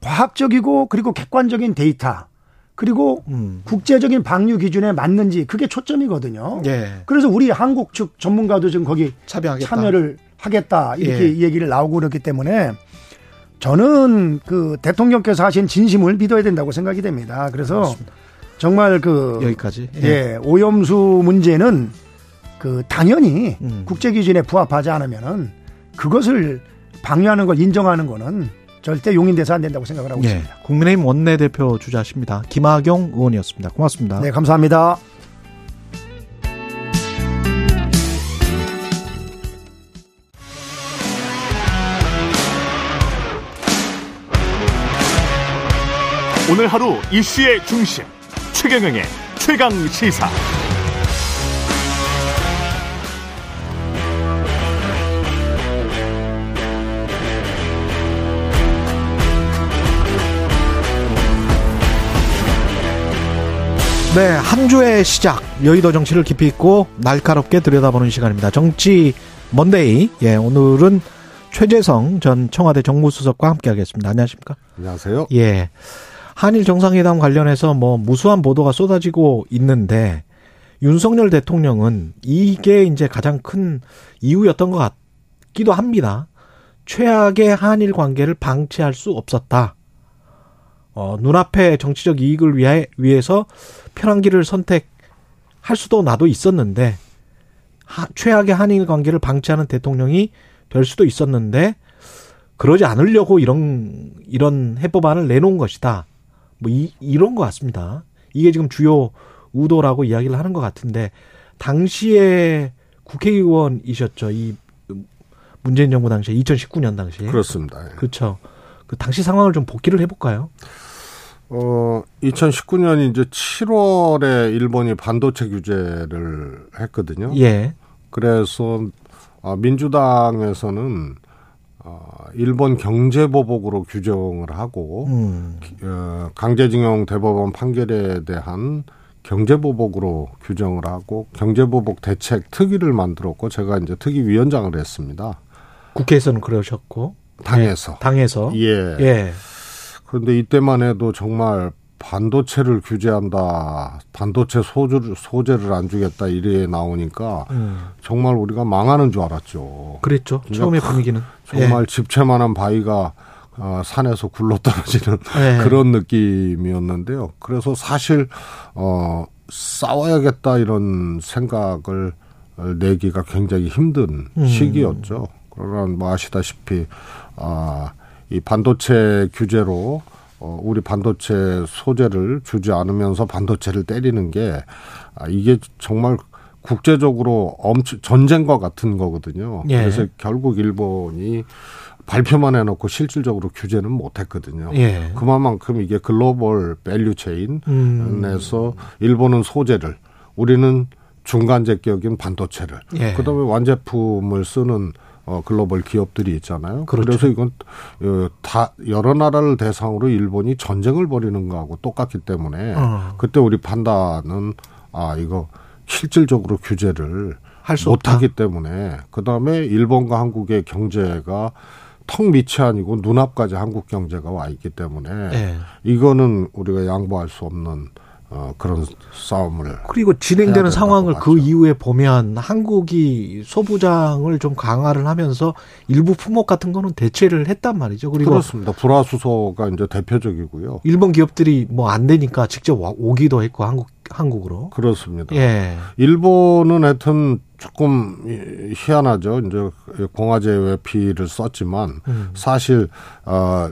과학적이고 그리고 객관적인 데이터 그리고 음. 국제적인 방류 기준에 맞는지 그게 초점이거든요. 예. 그래서 우리 한국 측 전문가도 지금 거기 참여하겠다. 참여를 하겠다 이렇게 예. 이 얘기를 나오고 그렇기 때문에 저는 그 대통령께서 하신 진심을 믿어야 된다고 생각이 됩니다. 그래서 정말 그 여기까지. 예, 오염수 문제는 그 당연히 음. 국제 기준에 부합하지 않으면은 그것을 방류하는 걸 인정하는 거는 절대 용인돼서 안 된다고 생각을 하고 예. 있습니다. 국민의힘 원내대표 주자십니다. 김학용 의원이었습니다. 고맙습니다. 네, 감사합니다. 오늘 하루 이슈의 중심 최경영의 최강 시사. 네, 한 주의 시작. 여의도 정치를 깊이 있고 날카롭게 들여다보는 시간입니다. 정치 먼데이. 예, 오늘은 최재성 전 청와대 정무수석과 함께 하겠습니다. 안녕하십니까? 안녕하세요. 예. 한일 정상회담 관련해서 뭐 무수한 보도가 쏟아지고 있는데 윤석열 대통령은 이게 이제 가장 큰 이유였던 것 같기도 합니다. 최악의 한일 관계를 방치할 수 없었다. 어, 눈앞의 정치적 이익을 위해, 위해서 편한 길을 선택할 수도 나도 있었는데, 하- 최악의 한일 관계를 방치하는 대통령이 될 수도 있었는데, 그러지 않으려고 이런, 이런 해법안을 내놓은 것이다. 뭐, 이, 이런 것 같습니다. 이게 지금 주요 의도라고 이야기를 하는 것 같은데, 당시에 국회의원이셨죠. 이 문재인 정부 당시에, 2019년 당시에. 그렇습니다. 예. 그렇죠. 그 당시 상황을 좀 복기를 해볼까요? 어, 2019년 이제 7월에 일본이 반도체 규제를 했거든요. 예. 그래서 아, 민주당에서는 어, 일본 경제보복으로 규정을 하고 음. 어, 강제징용 대법원 판결에 대한 경제보복으로 규정을 하고 경제보복 대책 특위를 만들었고 제가 이제 특위 위원장을 했습니다. 국회에서는 그러셨고 당에서. 당에서 예. 예. 그런데 이때만 해도 정말 반도체를 규제한다, 반도체 소주를, 소재를 안 주겠다 이래 나오니까 음. 정말 우리가 망하는 줄 알았죠. 그랬죠. 그냥 처음에 분위기는 정말 집채만한 바위가 어, 산에서 굴러 떨어지는 예. 그런 느낌이었는데요. 그래서 사실 어 싸워야겠다 이런 생각을 내기가 굉장히 힘든 음. 시기였죠. 그러나 뭐 아시다시피 아, 이 반도체 규제로 어, 우리 반도체 소재를 주지 않으면서 반도체를 때리는 게 아, 이게 정말 국제적으로 엄청 전쟁과 같은 거거든요. 예. 그래서 결국 일본이 발표만 해놓고 실질적으로 규제는 못했거든요. 예. 그만큼 이게 global value chain에서 음. 일본은 소재를 우리는 중간 제격인 반도체를 예. 그다음에 완제품을 쓰는 어, 글로벌 기업들이 있잖아요. 그렇죠. 래서 이건 어, 다 여러 나라를 대상으로 일본이 전쟁을 벌이는 거하고 똑같기 때문에 어. 그때 우리 판단은 아 이거 실질적으로 규제를 할수 없다. 못하기 때문에 그 다음에 일본과 한국의 경제가 턱 밑이 아니고 눈앞까지 한국 경제가 와 있기 때문에 예. 이거는 우리가 양보할 수 없는 어, 그런 싸움을 그리고 진행되는 상황을 그. 이후에 보면 한국이 소부장을 좀 강화를 하면서 일부 품목 같은 거는 대체를 했단 말이죠. 그리고 그렇습니다. 불화수소가 이제 대표적이고요. 일본 기업들이 뭐 안 되니까 직접 와- 오기도 했고 한국 한국으로. 그렇습니다. 예. 일본은 하여튼 조금 이- 희한하죠. 이제 공화제 외피를 썼지만 음. 사실 어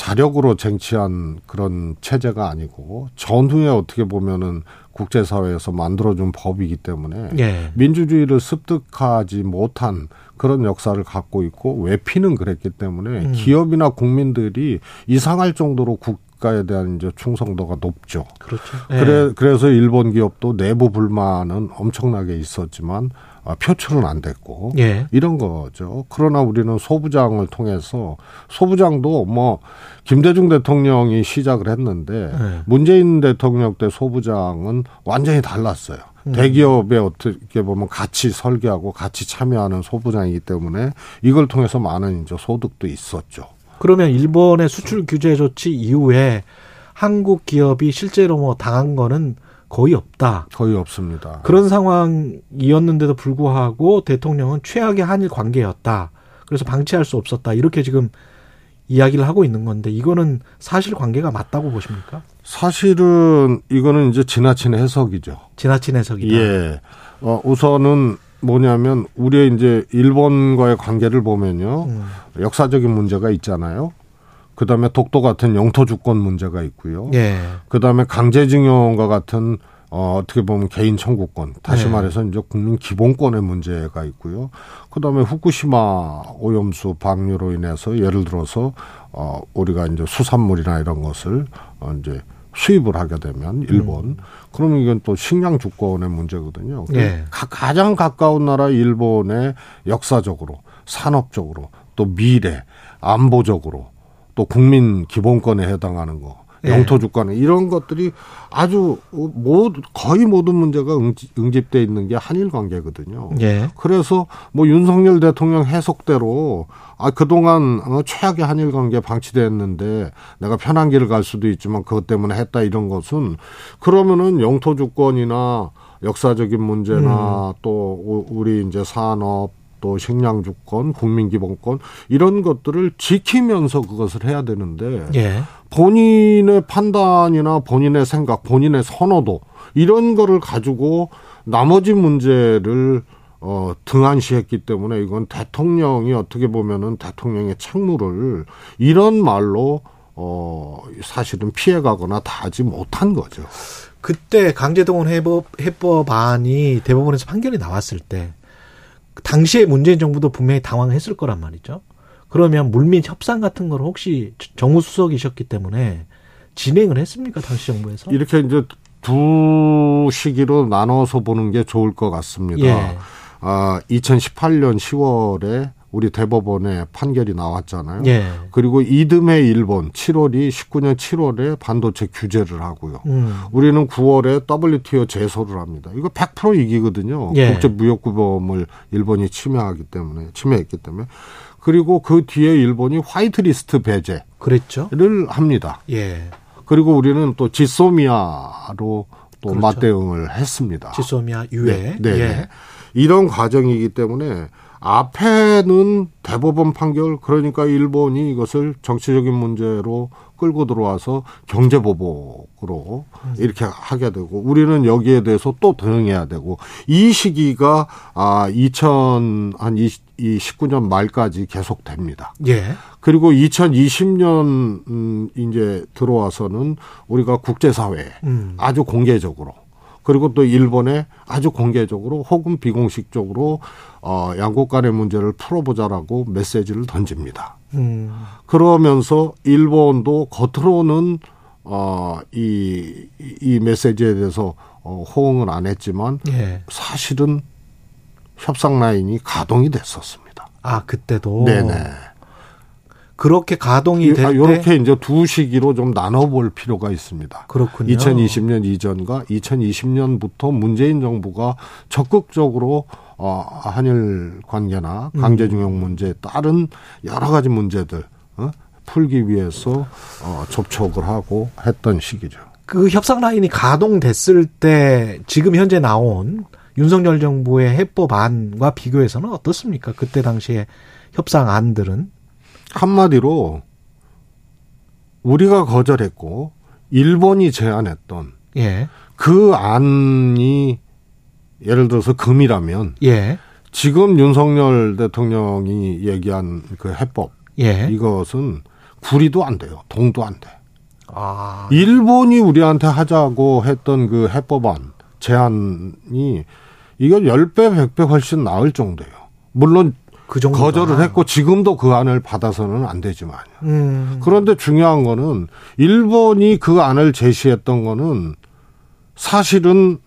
자력으로 쟁취한 그런 체제가 아니고 전후에 어떻게 보면은 국제사회에서 만들어준 법이기 때문에 예. 민주주의를 습득하지 못한 그런 역사를 갖고 있고 외피는 그랬기 때문에 음. 기업이나 국민들이 이상할 정도로 국가에 대한 이제 충성도가 높죠. 그렇죠. 예. 그래 그래서 일본 기업도 내부 불만은 엄청나게 있었지만 아, 표출은 안 됐고 예. 이런 거죠. 그러나 우리는 소부장을 통해서 소부장도 뭐 김대중 대통령이 시작을 했는데 네. 문재인 대통령 때 소부장은 완전히 달랐어요. 음. 대기업에 어떻게 보면 같이 설계하고 같이 참여하는 소부장이기 때문에 이걸 통해서 많은 이제 소득도 있었죠. 그러면 일본의 수출 규제 조치 이후에 한국 기업이 실제로 뭐 당한 거는 거의 없다. 거의 없습니다. 그런 상황이었는데도 불구하고 대통령은 최악의 한일 관계였다. 그래서 방치할 수 없었다. 이렇게 지금 이야기를 하고 있는 건데 이거는 사실 관계가 맞다고 보십니까? 사실은 이거는 이제 지나친 해석이죠. 지나친 해석이다. 예. 어, 우선은 뭐냐면 우리의 이제 일본과의 관계를 보면요. 음. 역사적인 문제가 있잖아요. 그다음에 독도 같은 영토 주권 문제가 있고요. 예. 그다음에 강제징용과 같은 어, 어떻게 보면 개인 청구권, 다시 네. 말해서 이제 국민 기본권의 문제가 있고요. 그 다음에 후쿠시마 오염수 방류로 인해서 예를 들어서 어, 우리가 이제 수산물이나 이런 것을 어, 이제 수입을 하게 되면 일본 그러면 이건 또 식량 주권의 문제거든요. 네. 가- 가장 가까운 나라 일본의 역사적으로 산업적으로 또 미래 안보적으로 또 국민 기본권에 해당하는 거 예. 영토 주권에 이런 것들이 아주 모두 거의 모든 문제가 응집, 응집 돼 있는 게 한일 관계거든요. 예. 그래서 뭐 윤석열 대통령 해석대로 아 그동안 어, 최악의 한일 관계 방치됐는데 내가 편한 길을 갈 수도 있지만 그것 때문에 했다 이런 것은 그러면은 영토 주권이나 역사적인 문제나 또 우- 우리 이제 산업 또 식량 주권, 국민 기본권 이런 것들을 지키면서 그것을 해야 되는데 예. 본인의 판단이나 본인의 생각, 본인의 선호도 이런 거를 가지고 나머지 문제를 어, 등한시했기 때문에 이건 대통령이 어떻게 보면은 대통령의 책무를 이런 말로 어, 사실은 피해가거나 다 하지 못한 거죠. 그때 강제동원 해법 해법안이 대법원에서 판결이 나왔을 때 당시에 문재인 정부도 분명히 당황했을 거란 말이죠. 그러면 물밑 협상 같은 걸 혹시 정무 수석이셨기 때문에 진행을 했습니까 당시 정부에서? 이렇게 이제 두 시기로 나눠서 보는 게 좋을 것 같습니다. 예. 아, 2018년 10월에 우리 대법원에 판결이 나왔잖아요. 예. 그리고 이듬해 일본 7월이 19년 7월에 반도체 규제를 하고요. 음. 우리는 9월에 WTO 제소를 합니다. 이거 100% 이기거든요. 예. 국제 무역 구범을 일본이 침해하기 때문에 침해했기 때문에 그리고 그 뒤에 일본이 화이트리스트 배제를 그랬죠. 합니다. 예. 그리고 우리는 또 지소미아로 또 그렇죠. 맞대응을 했습니다. 지소미아 유해. 네, 네. 예. 이런 과정이기 때문에 앞에는 대법원 판결 그러니까 일본이 이것을 정치적인 문제로 끌고 들어와서 경제 보복으로 이렇게 하게 되고 우리는 여기에 대해서 또 대응해야 되고 이 시기가 아 2000한 19년 말까지 계속됩니다. 예. 그리고 2020년 음 이제 들어와서는 우리가 국제사회에 음. 아주 공개적으로 그리고 또 일본에 아주 공개적으로 혹은 비공식적으로 어 양국 간의 문제를 풀어보자라고 메시지를 던집니다. 음. 그러면서 일본도 겉으로는 어이 이 메시지에 대해서 어 호응을 안 했지만 예. 사실은 협상 라인이 가동이 됐었습니다. 아, 그때도 네네. 그렇게 가동이 될 때 이렇게 이제 두 시기로 좀 나눠볼 필요가 있습니다. 그렇군요. 2020년 이전과 2020년부터 문재인 정부가 적극적으로 어 한일 관계나 음. 강제징용 문제에 따른 여러 가지 문제들 어? 풀기 위해서 어 접촉을 하고 했던 시기죠. 그 협상 라인이 가동됐을 때 지금 현재 나온 윤석열 정부의 해법안과 비교해서는 어떻습니까? 그때 당시에 협상안들은 한마디로 우리가 거절했고 일본이 제안했던 예. 그 안이 예를 들어서 금이라면 예. 지금 윤석열 대통령이 얘기한 그 해법 예. 이것은 구리도 안 돼요. 동도 안 돼. 아. 일본이 우리한테 하자고 했던 그 해법안 제안이 이건 10배, 100배 훨씬 나을 정도예요. 물론 그 정도 거절을 했고 지금도 그 안을 받아서는 안 되지만. 음. 그런데 중요한 거는 일본이 그 안을 제시했던 거는 사실은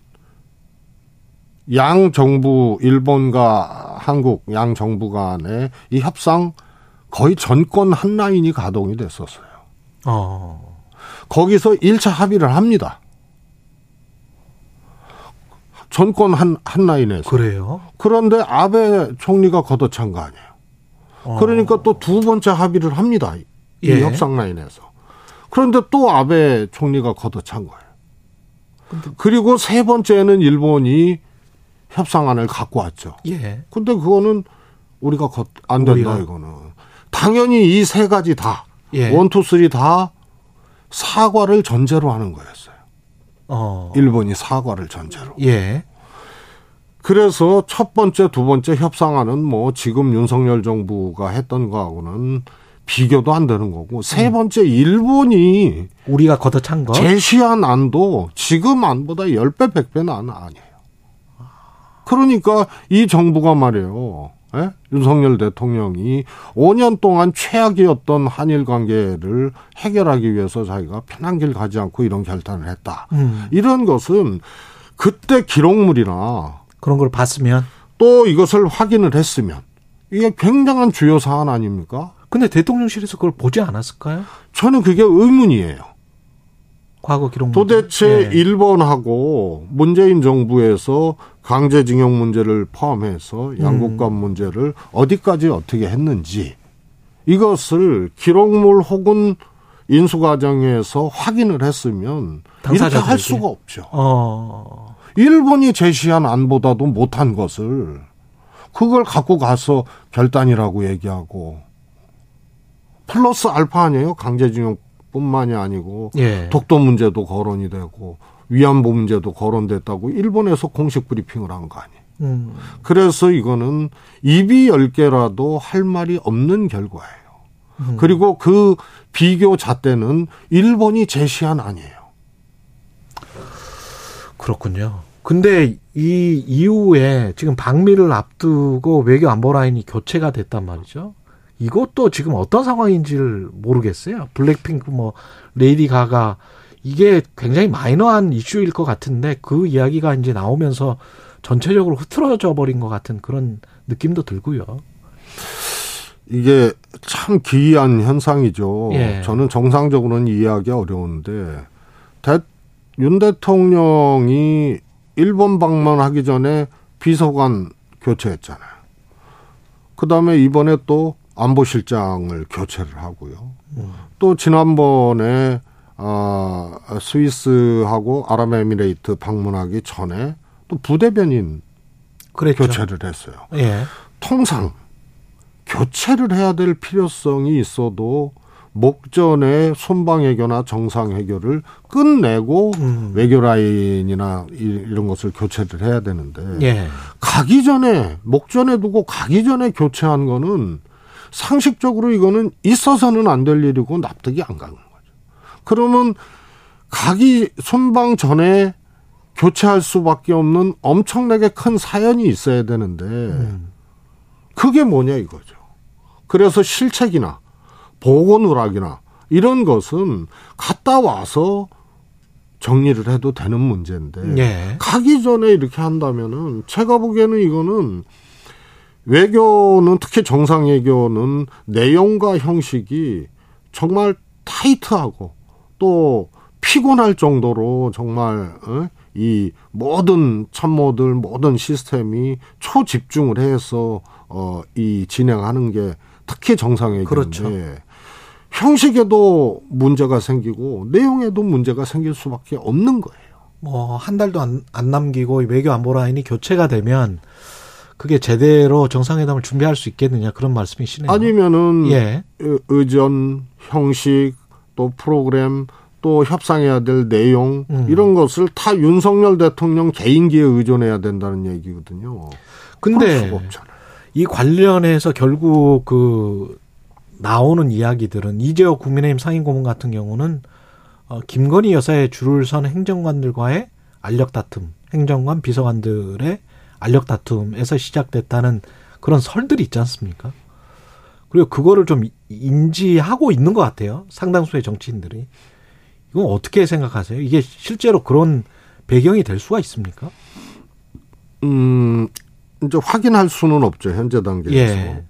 양 정부 일본과 한국 양 정부 간의 이 협상 거의 전권 한 라인이 가동이 됐었어요. 어. 거기서 1차 합의를 합니다. 전권 한, 한 라인에서. 그래요. 그런데 아베 총리가 걷어찬 거 아니에요. 어. 그러니까 또 두 번째 합의를 합니다. 이 예. 협상 라인에서. 그런데 또 아베 총리가 걷어찬 거예요. 그리고 세 번째는 일본이 협상안을 갖고 왔죠. 예. 근데 그거는 우리가 걷, 안 된다, 우리가. 이거는. 당연히 이 세 가지 다, 예. one, two, three 다 사과를 전제로 하는 거였어요. 어. 일본이 사과를 전제로. 예. 그래서 첫 번째, 두 번째 협상안은 뭐 지금 윤석열 정부가 했던 거하고는 비교도 안 되는 거고 세 번째 일본이 우리가 걷어찬 거. 제시한 안도 지금 안보다 10배, 100배는 안 아니에요. 그러니까 이 정부가 말이에요. 예? 윤석열 대통령이 5년 동안 최악이었던 한일 관계를 해결하기 위해서 자기가 편한 길 가지 않고 이런 결단을 했다. 음. 이런 것은 그때 기록물이나 그런 걸 봤으면. 또 이것을 확인을 했으면 이게 굉장한 주요 사안 아닙니까? 근데 대통령실에서 그걸 보지 않았을까요? 저는 그게 의문이에요. 과거 기록. 도대체 예. 일본하고 문재인 정부에서 강제징용 문제를 포함해서 양국 간 문제를 어디까지 어떻게 했는지 이것을 기록물 혹은 인수 과정에서 확인을 했으면 이렇게 할 당사자들에게. 수가 없죠. 어. 일본이 제시한 안보다도 못한 것을 그걸 갖고 가서 결단이라고 얘기하고 플러스 알파 아니에요? 강제징용 뿐만이 아니고 예. 독도 문제도 거론이 되고 위안부 문제도 거론됐다고 일본에서 공식 브리핑을 한 거 아니에요. 음. 그래서 이거는 입이 열 개라도 할 말이 없는 결과예요. 음. 그리고 그 비교 잣대는 일본이 제시한 아니에요. 그렇군요. 근데 이 이후에 지금 방미를 앞두고 외교 안보 라인이 교체가 됐단 말이죠. 이것도 지금 어떤 상황인지를 모르겠어요. 블랙핑크 뭐 레이디 가가 이게 굉장히 마이너한 이슈일 것 같은데 그 이야기가 이제 나오면서 전체적으로 흐트러져 버린 것 같은 그런 느낌도 들고요. 이게 참 기이한 현상이죠. 예. 저는 정상적으로는 이해하기 어려운데 대, 윤 대통령이 일본 방문하기 전에 비서관 교체했잖아요. 그 다음에 이번에 또 안보실장을 교체를 하고요. 또 지난번에 아, 스위스하고 아랍에미레이트 방문하기 전에 또 부대변인 그랬죠. 교체를 했어요. 예. 통상 교체를 해야 될 필요성이 있어도 목전의 손방해교나 정상해교를 끝내고 음. 외교 라인이나 이- 이런 것을 교체를 해야 되는데 예. 가기 전에 목전에 두고 가기 전에 교체한 거는 상식적으로 이거는 있어서는 안 될 일이고 납득이 안 가는 거죠. 그러면 가기 손방 전에 교체할 수밖에 없는 엄청나게 큰 사연이 있어야 되는데 그게 뭐냐 이거죠. 그래서 실책이나 보고 누락이나 이런 것은 갔다 와서 정리를 해도 되는 문제인데 예. 가기 전에 이렇게 한다면은 제가 보기에는 이거는 외교는 특히 정상 외교는 내용과 형식이 정말 타이트하고 또 피곤할 정도로 정말 어? 이 모든 참모들 모든 시스템이 초집중을 해서 어, 이 진행하는 게 특히 정상외교인데 그렇죠. 형식에도 문제가 생기고 내용에도 문제가 생길 수밖에 없는 거예요. 뭐 한 달도 안, 안 남기고 외교 안보 라인이 교체가 되면 그게 제대로 정상회담을 준비할 수 있겠느냐 그런 말씀이시네요. 아니면은 예. 의- 의전, 형식, 또 프로그램, 또 협상해야 될 내용 음. 이런 것을 다 윤석열 대통령 개인기에 의존해야 된다는 얘기거든요. 근데. 이 관련해서 결국 그 나오는 이야기들은 이재호 국민의힘 상임고문 같은 경우는 어, 김건희 여사의 줄을 선 행정관들과의 알력 다툼, 행정관 비서관들의 알력 다툼에서 시작됐다는 그런 설들이 있지 않습니까? 그리고 그거를 좀 인지하고 있는 것 같아요. 상당수의 정치인들이. 이건 어떻게 생각하세요? 이게 실제로 그런 배경이 될 수가 있습니까? 음, 이제 확인할 수는 없죠 현재 단계에서. 예.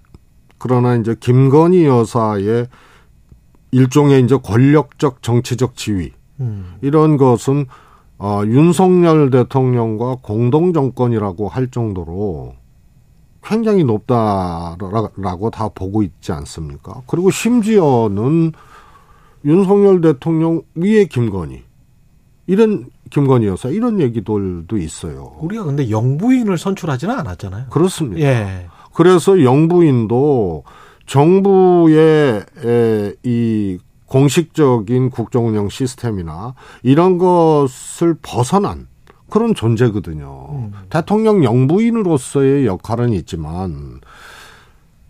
그러나 이제 김건희 여사의 일종의 이제 권력적 정치적 지위 음. 이런 것은 어, 윤석열 대통령과 공동 정권이라고 할 정도로 굉장히 높다라고 다 보고 있지 않습니까? 그리고 심지어는 윤석열 대통령 위에 김건희 이런 김건희 여사 이런 얘기들도 있어요. 우리가 근데 영부인을 선출하지는 않았잖아요. 그렇습니다. 예. 그래서 영부인도 정부의 에, 이 공식적인 국정 운영 시스템이나 이런 것을 벗어난 그런 존재거든요. 대통령 영부인으로서의 역할은 있지만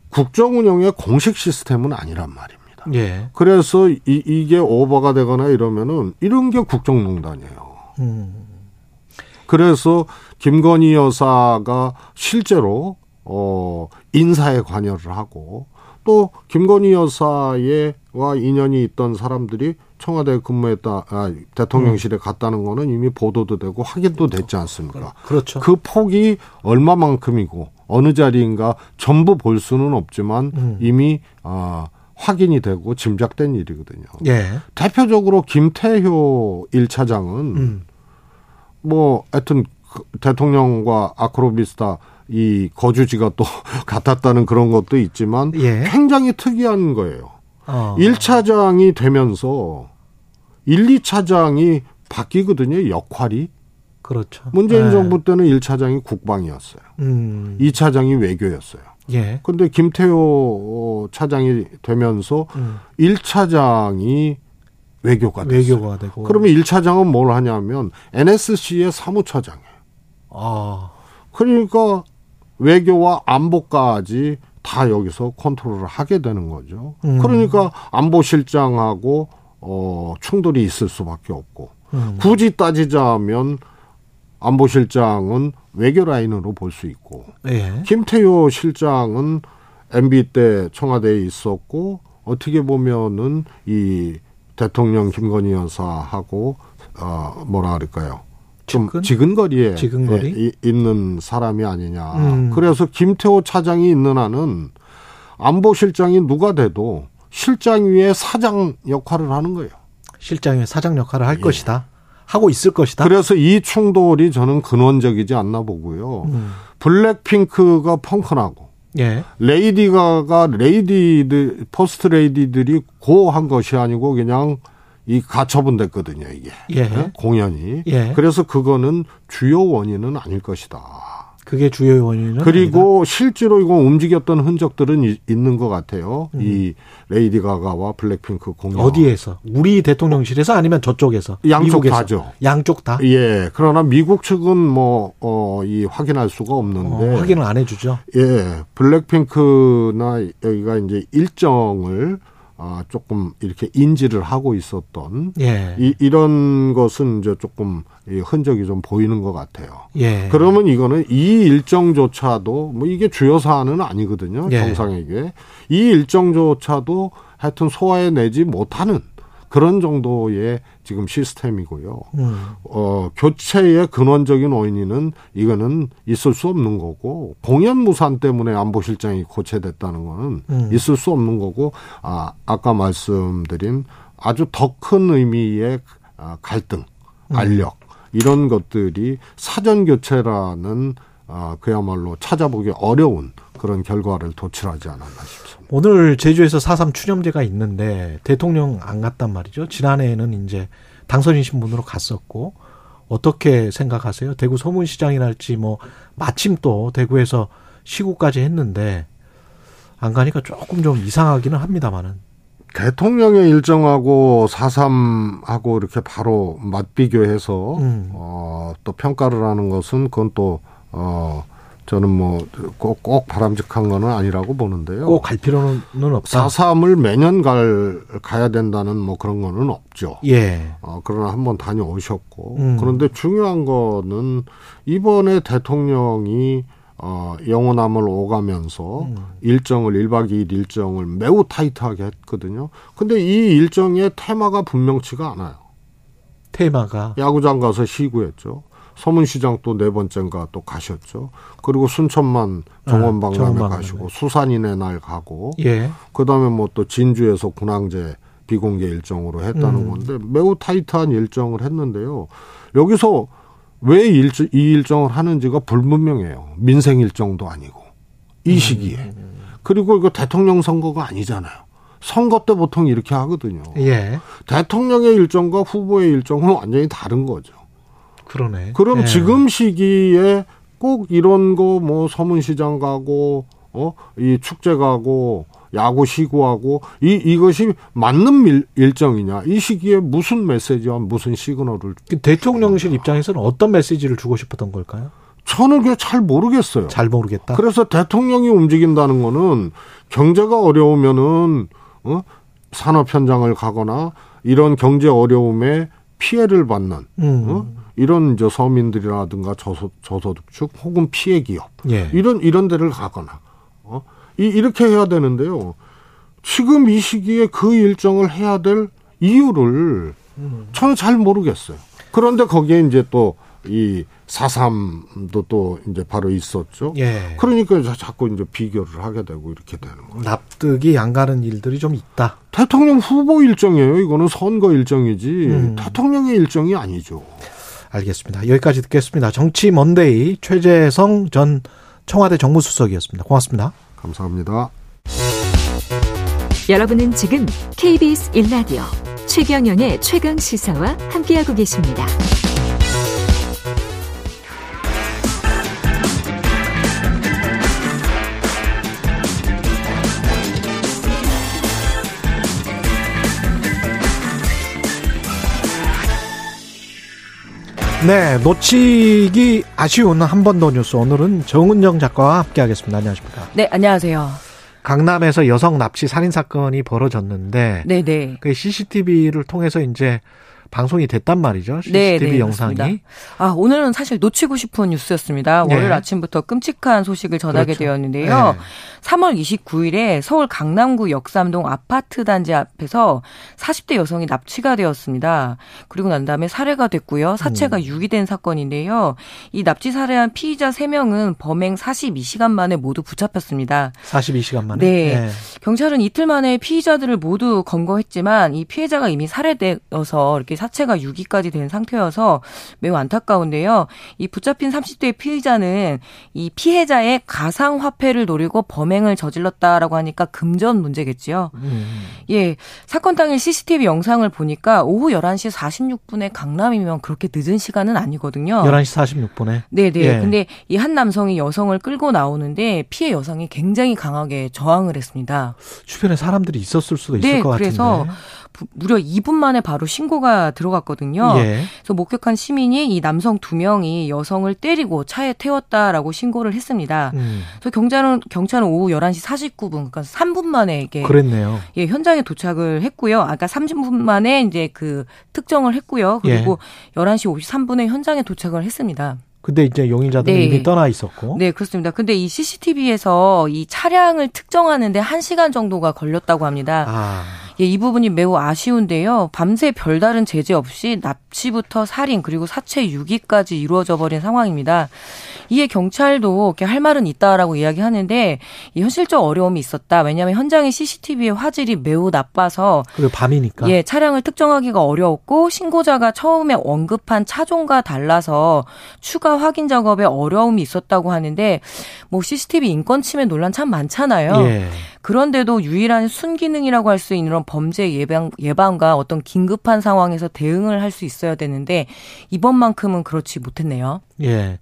국정 운영의 공식 시스템은 아니란 말입니다. 예. 그래서 이, 이게 오버가 되거나 이러면은 이런 게 국정농단이에요. 음. 그래서 김건희 여사가 실제로 어 인사에 관여를 하고 또 김건희 여사 와 인연이 있던 사람들이 청와대에 근무했다 아, 대통령실에 갔다는 거는 이미 보도도 되고 확인도 됐지 않습니까? 그렇죠. 그 폭이 얼마만큼이고 어느 자리인가 전부 볼 수는 없지만 음. 이미 아 확인이 되고 짐작된 일이거든요. 예. 대표적으로 김태효 1차장은 음. 뭐 하여튼 그 대통령과 아크로비스타 이 거주지가 또 같았다는 그런 것도 있지만 예. 굉장히 특이한 거예요. 어. 1차장이 되면서 1, 2차장이 바뀌거든요, 역할이. 그렇죠. 문재인 예. 정부 때는 1차장이 국방이었어요. 음. 2차장이 외교였어요. 예. 근데 김태호 차장이 되면서 음. 1차장이 외교가 됐어요. 외교가 되고. 그러면 1차장은 뭘 하냐면 NSC의 사무처장이에요. 아. 그러니까 외교와 안보까지 다 여기서 컨트롤을 하게 되는 거죠. 음. 그러니까 안보실장하고 어 충돌이 있을 수밖에 없고 음. 굳이 따지자면 안보실장은 외교 라인으로 볼 수 있고 예. 김태효 실장은 MB 때 청와대에 있었고 어떻게 보면은 이 대통령 김건희 여사하고 어 뭐라 그럴까요? 좀? 지근거리에 지근거리? 예, 이- 있는 사람이 아니냐. 음. 그래서 김태호 차장이 있는 한은 안보실장이 누가 돼도 실장 위에 사장 역할을 하는 거예요. 실장의 사장 역할을 할 예. 것이다. 하고 있을 것이다. 그래서 이 충돌이 저는 근원적이지 않나 보고요. 음. 블랙핑크가 펑크나고 예. 레이디 가가 레이디들 포스트 레이디들이 고한 것이 아니고 그냥 이 가처분 됐거든요 이게 예. 예? 공연이 예. 그래서 그거는 주요 원인은 아닐 것이다 그게 주요 요인은 그리고 아니다. 실제로 이거 움직였던 흔적들은 이, 있는 것 같아요. 음. 이 레이디 가가와 블랙핑크 공연 어디에서 우리 대통령실에서 아니면 저쪽에서 양쪽 미국에서? 다죠. 양쪽 다. 예. 그러나 미국 측은 뭐, 어, 이 확인할 수가 없는데. 어, 확인을 안 해주죠. 예. 블랙핑크나 여기가 이제 일정을 아, 조금 이렇게 인지를 하고 있었던 예. 이, 이런 것은 이제 조금 이 흔적이 좀 보이는 것 같아요. 예. 그러면 이거는 이 일정조차도 뭐 이게 주요 사안은 아니거든요. 예. 정상에게 이 일정조차도 하여튼 소화해내지 못하는 그런 정도의 지금 시스템이고요. 음. 어, 교체의 근원적인 원인은 이거는 있을 수 없는 거고 공연 무산 때문에 안보실장이 고체됐다는 거는 음. 있을 수 없는 거고 아, 아까 말씀드린 아주 더 큰 의미의 아, 갈등, 음. 알력 이런 것들이 사전 교체라는 아, 그야말로 찾아보기 어려운 그런 결과를 도출하지 않았나 싶습니다. 오늘 제주에서 4.3 추념제가 있는데 대통령 안 갔단 말이죠. 지난해에는 이제 당선인 신분으로 갔었고 어떻게 생각하세요? 대구 서문시장이랄지 뭐 마침 또 대구에서 시구까지 했는데 안 가니까 조금 좀 이상하기는 합니다만은. 대통령의 일정하고 4.3하고 이렇게 바로 맞비교해서 음. 어, 또 평가를 하는 것은 그건 또 어, 저는 뭐 꼭 꼭 바람직한 거는 아니라고 보는데요. 꼭 갈 필요는 없다. 4.3을 매년 갈 가야 된다는 뭐 그런 거는 없죠. 예. 어, 그러나 한번 다녀오셨고 음. 그런데 중요한 거는 이번에 대통령이 어, 영원함을 오가면서 음. 일정을 1박 2일 일정을 매우 타이트하게 했거든요. 근데 이 일정의 테마가 분명치가 않아요. 테마가 야구장 가서 시구했죠. 서문시장 또 네 번째인가 또 가셨죠. 그리고 순천만 정원 아, 박람회. 가시고 수산인의 날 가고 예. 그다음에 뭐 또 진주에서 군항제 비공개 일정으로 했다는 음. 건데 매우 타이트한 일정을 했는데요. 여기서 왜 일, 이 일정을 하는지가 불분명해요. 민생 일정도 아니고 이 음. 시기에 그리고 이거 대통령 선거가 아니잖아요. 선거 때 보통 이렇게 하거든요. 예. 대통령의 일정과 후보의 일정은 완전히 다른 거죠. 그러네. 그럼 예. 지금 시기에 꼭 이런 거 뭐 서문시장 가고 어이 축제 가고 야구 시구하고 이 이것이 맞는 일, 일정이냐 이 시기에 무슨 메시지와 무슨 시그널을 그 대통령실 입장에서는 어떤 메시지를 주고 싶었던 걸까요? 저는 그게 잘 모르겠어요. 잘 모르겠다. 그래서 대통령이 움직인다는 거는 경제가 어려우면은 어? 산업 현장을 가거나 이런 경제 어려움에 피해를 받는 음. 어? 이런 이제 서민들이라든가 저소, 저소득층 혹은 피해 기업 예. 이런 이런 데를 가거나 어? 이, 이렇게 해야 되는데요. 지금 이 시기에 그 일정을 해야 될 이유를 저는 잘 모르겠어요. 그런데 거기에 이제 또이 4.3도 또 이제 바로 있었죠. 예. 그러니까 자- 자꾸 이제 비교를 하게 되고 이렇게 되는 거예요. 납득이 안 가는 일들이 좀 있다. 대통령 후보 일정이에요. 이거는 선거 일정이지 음. 대통령의 일정이 아니죠. 알겠습니다. 여기까지 듣겠습니다. 정치 먼데이 최재성 전 청와대 정무수석이었습니다. 고맙습니다. 감사합니다. 여러분은 지금 KBS 1라디오 최경영의 최강 시사와 함께하고 계십니다. 네, 놓치기 아쉬운 한 번 더 뉴스. 오늘은 정은정 작가와 함께하겠습니다. 안녕하십니까? 네, 안녕하세요. 강남에서 여성 납치 살인 사건이 벌어졌는데 네, 네. 그 CCTV를 통해서 이제 방송이 됐단 말이죠. CCTV 네, 네, 영상이. 그렇습니다. 아, 오늘은 사실 놓치고 싶은 뉴스였습니다. 네. 월요일 아침부터 끔찍한 소식을 전하게 그렇죠. 되었는데요. 네. 3월 29일에 서울 강남구 역삼동 아파트 단지 앞에서 40대 여성이 납치가 되었습니다. 그리고 난 다음에 살해가 됐고요. 사체가 음. 유기된 사건인데요. 이 납치 살해한 피의자 3명은 범행 42시간 만에 모두 붙잡혔습니다. 42시간 만에. 네. 경찰은 이틀 만에 피의자들을 모두 검거했지만 이 피해자가 이미 살해되어서 이렇게 사체가 유기까지 된 상태여서 매우 안타까운데요. 이 붙잡힌 30대 피의자는 이 피해자의 가상 화폐를 노리고 범행을 저질렀다라고 하니까 금전 문제겠지요. 음. 예. 사건 당일 CCTV 영상을 보니까 오후 11시 46분에 강남이면 그렇게 늦은 시간은 아니거든요. 11시 46분에. 네, 네. 예. 근데 이 한 남성이 여성을 끌고 나오는데 피해 여성이 굉장히 강하게 저항을 했습니다. 주변에 사람들이 있었을 수도 있을 네, 것 같은데. 그래서 부- 무려 2분 만에 바로 신고가 들어갔거든요. 예. 그래서 목격한 시민이 이 남성 두 명이 여성을 때리고 차에 태웠다라고 신고를 했습니다. 음, 그래서 경찰은 경찰은 오후 11시 49분, 그러니까 3분 만에 이게 그랬네요. 예, 현장에 도착을 했고요. 아까 30분 만에 이제 그 특정을 했고요. 그리고 예. 11시 53분에 현장에 도착을 했습니다. 근데 이제 용의자들은 네. 이미 떠나 있었고. 네, 그렇습니다. 근데 이 CCTV에서 이 차량을 특정하는데 1시간 정도가 걸렸다고 합니다. 아, 예, 이 부분이 매우 아쉬운데요. 밤새 별다른 제재 없이 납치부터 살인 그리고 사체 유기까지 이루어져 버린 상황입니다. 이에 경찰도 이렇게 할 말은 있다라고 이야기하는데 이 현실적 어려움이 있었다. 왜냐하면 현장의 CCTV의 화질이 매우 나빠서 그리고 밤이니까. 예, 차량을 특정하기가 어려웠고 신고자가 처음에 언급한 차종과 달라서 추가 확인 작업에 어려움이 있었다고 하는데 뭐 CCTV 인권 침해 논란 참 많잖아요. 예. 그런데도 유일한 순기능이라고 할 수 있는 범죄 예방 예방과 어떤 긴급한 상황에서 대응을 할 수 있어야 되는데 이번만큼은 그렇지 못했네요. 예.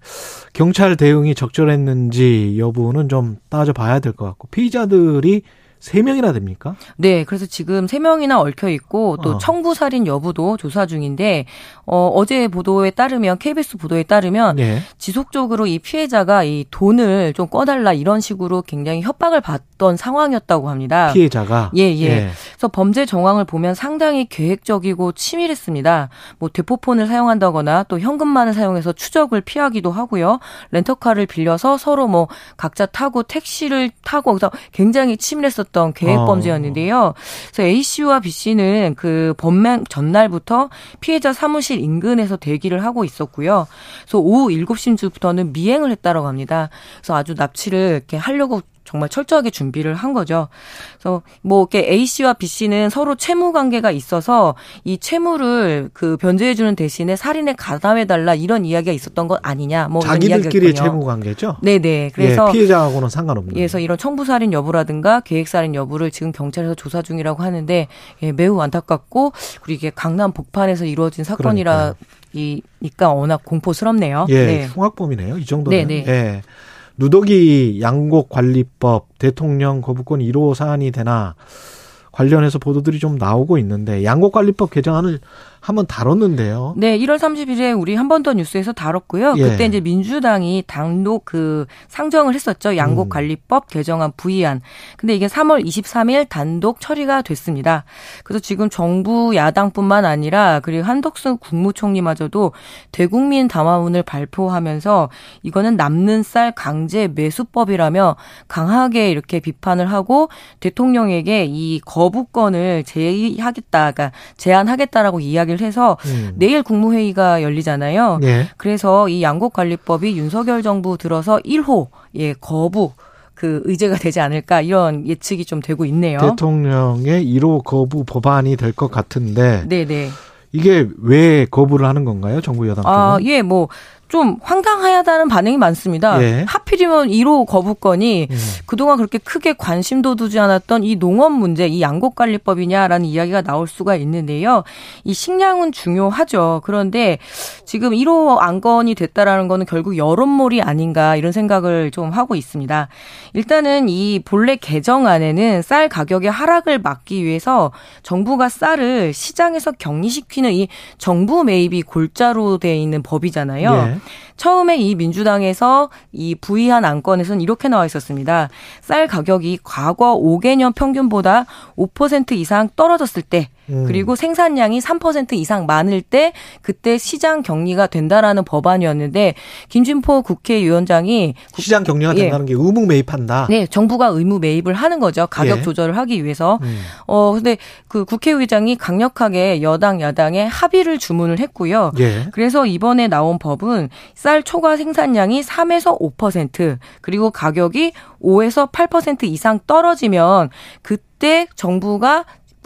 경찰 대응이 적절했는지 여부는 좀 따져봐야 될 것 같고 피의자들이 세 명이나 됩니까? 네, 그래서 지금 세 명이나 얽혀 있고 또 어. 청부 살인 여부도 조사 중인데 어 어제 보도에 따르면 KBS 보도에 따르면 예. 지속적으로 이 피해자가 이 돈을 좀 꺼달라 이런 식으로 굉장히 협박을 받던 상황이었다고 합니다. 피해자가 예, 예. 그래서 범죄 정황을 보면 상당히 계획적이고 치밀했습니다. 뭐 대포폰을 사용한다거나 또 현금만을 사용해서 추적을 피하기도 하고요. 렌터카를 빌려서 서로 뭐 각자 타고 택시를 타고 그래서 굉장히 치밀했었 던 계획 어. 범죄였는데요. 그래서 A 씨와 B 씨는 그 범행 전날부터 피해자 사무실 인근에서 대기를 하고 있었고요. 그래서 오후 7시쯤부터는 미행을 했다라고 합니다. 그래서 아주 납치를 이렇게 하려고 정말 철저하게 준비를 한 거죠. 그래서 뭐 이렇게 A 씨와 B 씨는 서로 채무 관계가 있어서 이 채무를 그 변제해 주는 대신에 살인에 가담해 달라 이런 이야기가 있었던 것 아니냐. 뭐 있군요. 채무 관계죠. 네, 네. 그래서 예, 피해자하고는 상관없는. 예, 그래서 이런 청부 살인 여부라든가 계획 살인 여부를 지금 경찰에서 조사 중이라고 하는데 예, 매우 안타깝고 그리고 이게 강남 복판에서 이루어진 사건이라 이니까 워낙 공포스럽네요. 예, 네. 흉악범이네요. 이 정도면. 네, 네. 예. 누더기 양곡 관리법 대통령 거부권 1호 사안이 되나 관련해서 보도들이 좀 나오고 있는데 양곡 관리법 개정안을 한번 다뤘는데요. 네, 1월 30일에 우리 한 번 더 뉴스에서 다뤘고요. 예. 그때 이제 민주당이 단독 그 상정을 했었죠. 음. 양곡관리법 개정안 부의안. 근데 이게 3월 23일 단독 처리가 됐습니다. 그래서 지금 정부 야당뿐만 아니라 그리고 한덕수 국무총리마저도 대국민 담화문을 발표하면서 이거는 남는 쌀 강제 매수법이라며 강하게 이렇게 비판을 하고 대통령에게 이 거부권을 제의하겠다, 그러니까 제한하겠다라고 이야기를 해서 음. 내일 국무회의가 열리잖아요. 예. 그래서 이 양곡관리법이 윤석열 정부 들어서 1호 예 거부 그 의제가 되지 않을까 이런 예측이 좀 되고 있네요. 대통령의 1호 거부 법안이 될 것 같은데 네네. 이게 왜 거부를 하는 건가요? 정부 여당 쪽은? 아, 예, 뭐, 좀 황당하다는 반응이 많습니다. 예. 하필이면 1호 거부권이 음. 그동안 그렇게 크게 관심도 두지 않았던 이 농업 문제, 이 양곡관리법이냐라는 이야기가 나올 수가 있는데요. 이 식량은 중요하죠. 그런데 지금 1호 안건이 됐다라는 거는 결국 여론몰이 아닌가 이런 생각을 좀 하고 있습니다. 일단은 이 본래 개정안에는 쌀 가격의 하락을 막기 위해서 정부가 쌀을 시장에서 격리시키는 이 정부 매입이 골자로 돼 있는 법이잖아요. 예. 처음에 이 민주당에서 이 부의한 안건에서는 이렇게 나와 있었습니다. 쌀 가격이 과거 5개년 평균보다 5% 이상 떨어졌을 때 음. 그리고 생산량이 3% 이상 많을 때 그때 시장 격리가 된다라는 법안이었는데 김진포 국회의원장이 국- 시장 격리가 예. 된다는 게 의무 매입한다. 네, 정부가 의무 매입을 하는 거죠. 가격 예. 조절을 하기 위해서. 음. 어, 근데 그 국회의장이 강력하게 여당, 야당에 합의를 주문을 했고요. 예. 그래서 이번에 나온 법은 쌀 초과 생산량이 3에서 5% 그리고 가격이 5에서 8% 이상 떨어지면 그때 정부가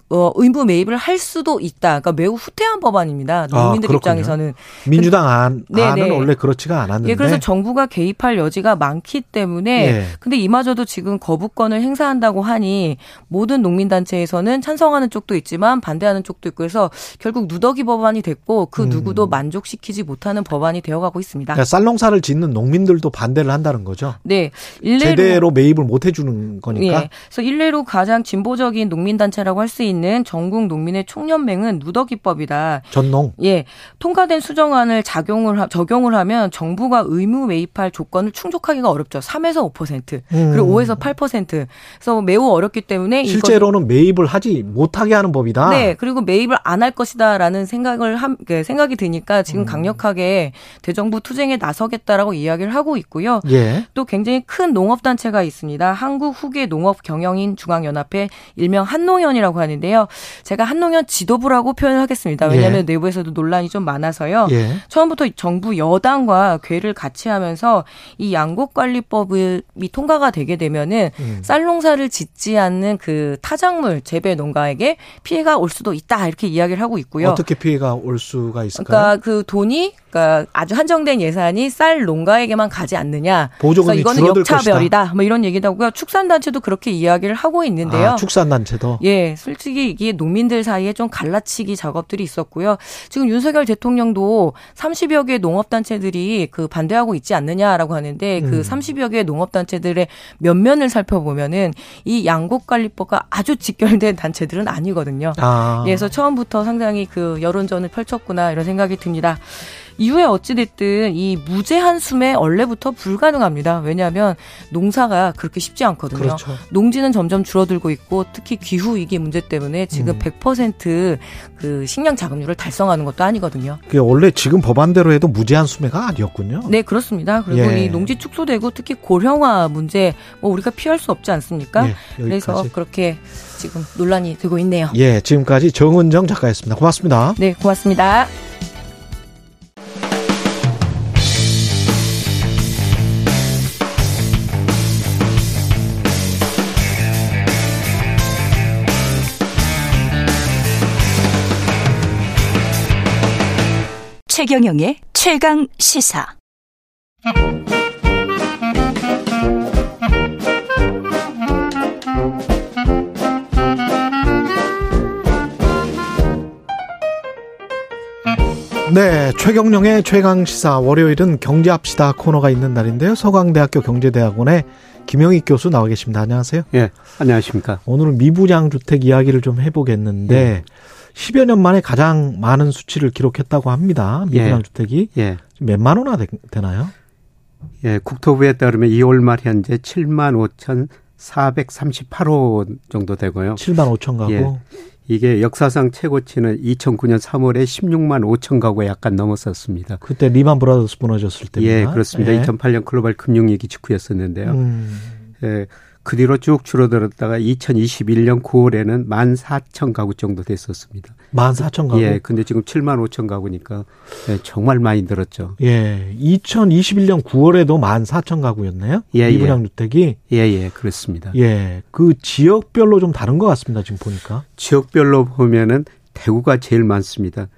어, 의무 매입을 할 수도 있다. 그러니까 매우 후퇴한 법안입니다. 농민들 아. 입장에서는 민주당 안, 네, 안은 네. 원래 그렇지가 않았는데. 예, 그래서 정부가 개입할 여지가 많기 때문에 예. 근데 이마저도 지금 거부권을 행사한다고 하니 모든 농민 단체에서는 찬성하는 쪽도 있지만 반대하는 쪽도 있고 해서 결국 누더기 법안이 됐고 그 음. 누구도 만족시키지 못하는 법안이 되어가고 있습니다. 그러니까 쌀농사를 짓는 농민들도 반대를 한다는 거죠. 네, 일례로 제대로 매입을 못 해주는 거니까. 예. 그래서 일례로 가장 진보적인 농민 단체라고 할 수 있는 전국 농민의 총연맹은 누더기법이다. 전농. 예, 통과된 수정안을 작용을 하, 적용을 하면 정부가 의무 매입할 조건을 충족하기가 어렵죠. 3에서 5% 음. 그리고 5에서 8% 그래서 매우 어렵기 때문에 실제로는 매입을 하지 못하게 하는 법이다. 네, 그리고 매입을 안 할 것이다라는 생각을 함, 그 생각이 드니까 지금 음. 강력하게 대정부 투쟁에 나서겠다라고 이야기를 하고 있고요. 예. 또 굉장히 큰 농업 단체가 있습니다. 한국 후계 농업 경영인 중앙연합회 일명 한농연이라고 하는데 요. 제가 한농연 지도부라고 표현을 하겠습니다. 왜냐하면 예. 내부에서도 논란이 좀 많아서요. 예. 처음부터 정부 여당과 궤를 같이 하면서 이 양곡관리법이 통과가 되게 되면은 음. 쌀농사를 짓지 않는 그 타작물 재배 농가에게 피해가 올 수도 있다 이렇게 이야기를 하고 있고요. 어떻게 피해가 올 수가 있을까요? 그러니까 그 돈이 그러니까 아주 한정된 예산이 쌀 농가에게만 가지 않느냐. 보조금이 그래서 이거는 역차별이다. 뭐 이런 얘기도 하고요. 축산단체도 그렇게 이야기를 하고 있는데요. 아, 축산단체도. 예, 솔직히 이게 농민들 사이에 좀 갈라치기 작업들이 있었고요. 지금 윤석열 대통령도 30여 개 농업단체들이 그 반대하고 있지 않느냐라고 하는데 음. 그 30여 개 농업단체들의 면면을 살펴보면은 이 양곡관리법과 아주 직결된 단체들은 아니거든요. 아. 예, 그래서 처음부터 상당히 그 여론전을 펼쳤구나 이런 생각이 듭니다. 이후에 어찌됐든 이 무제한 수매 원래부터 불가능합니다. 왜냐하면 농사가 그렇게 쉽지 않거든요. 그렇죠. 농지는 점점 줄어들고 있고 특히 기후 위기 문제 때문에 지금 음. 100%그 식량 자급률을 달성하는 것도 아니거든요. 그게 원래 지금 법안대로 해도 무제한 수매가 아니었군요. 네, 그렇습니다. 그리고 예. 이 농지 축소되고 특히 고령화 문제 뭐 우리가 피할 수 없지 않습니까? 예, 그래서. 그렇게 지금 논란이 되고 있네요. 예, 지금까지 정은정 작가였습니다. 고맙습니다. 네, 고맙습니다. 최경영의 최강 시사. 네, 최경령의 최강 시사 월요일은 경제합시다 코너가 있는 날인데요. 서강대학교 경제대학원의 김영익 교수 나와 계십니다. 안녕하세요. 예, 안녕하십니까. 오늘은 미분양 주택 이야기를 좀 해보겠는데 10여 년 만에 가장 많은 수치를 기록했다고 합니다. 미분양 예. 주택이 예, 몇만 원나 되, 되나요? 예, 국토부에 따르면 2월 말 현재 7만 5천 438호 정도 되고요. 7만 5천 가구. 예. 이게 역사상 최고치는 2009년 3월에 16만 5천 가구가 약간 넘었었습니다. 그때 리만 브라더스 무너졌을 때입니다. 예, 그렇습니다. 예. 2008년 글로벌 금융위기 직후였었는데요. 음, 예, 그 뒤로 쭉 줄어들었다가 2021년 9월에는 1만 4천 가구 정도 됐었습니다. 14,000 가구. 예, 근데 지금 7만 5천 가구니까 예, 정말 많이 늘었죠. 예, 2021년 9월에도 14,000 가구였네요. 예, 미분양 주택이. 예, 예, 그렇습니다. 예, 그 지역별로 좀 다른 것 같습니다. 지금 보니까. 지역별로 보면은 대구가 제일 많습니다.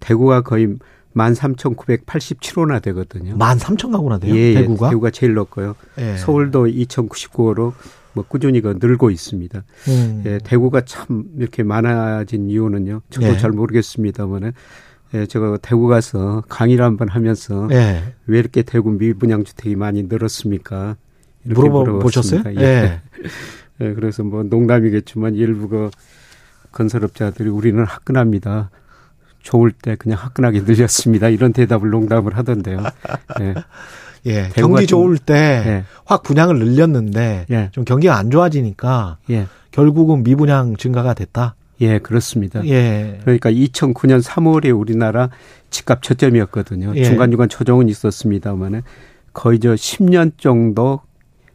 대구가 거의 13,987호나 되거든요. 13,000 가구나 돼요. 예, 예, 대구가. 대구가 제일 높고요. 예. 서울도 2,099호로 뭐 꾸준히 그 늘고 있습니다. 음. 예, 대구가 참 이렇게 많아진 이유는요. 저도 예. 잘 모르겠습니다만은 예, 제가 대구 가서 강의를 한번 하면서 예. 왜 이렇게 대구 미분양 주택이 많이 늘었습니까? 이렇게 물어보 보셨어요? 물어봤습니다. 예. 예, 그래서 뭐 농담이겠지만 일부 그 건설업자들이 우리는 화끈합니다. 좋을 때 그냥 화끈하게 늘렸습니다. 이런 대답을 농담을 하던데요. 예. 예. 대구가 경기 좀- 좋을 때확 예. 분양을 늘렸는데 예. 좀 경기가 안 좋아지니까 예. 결국은 미분양 증가가 됐다. 예, 그렇습니다. 예. 그러니까 2009년 3월에 우리나라 집값 저점이었거든요. 예. 중간중간 조정은 있었습니다만은 거의 저 10년 정도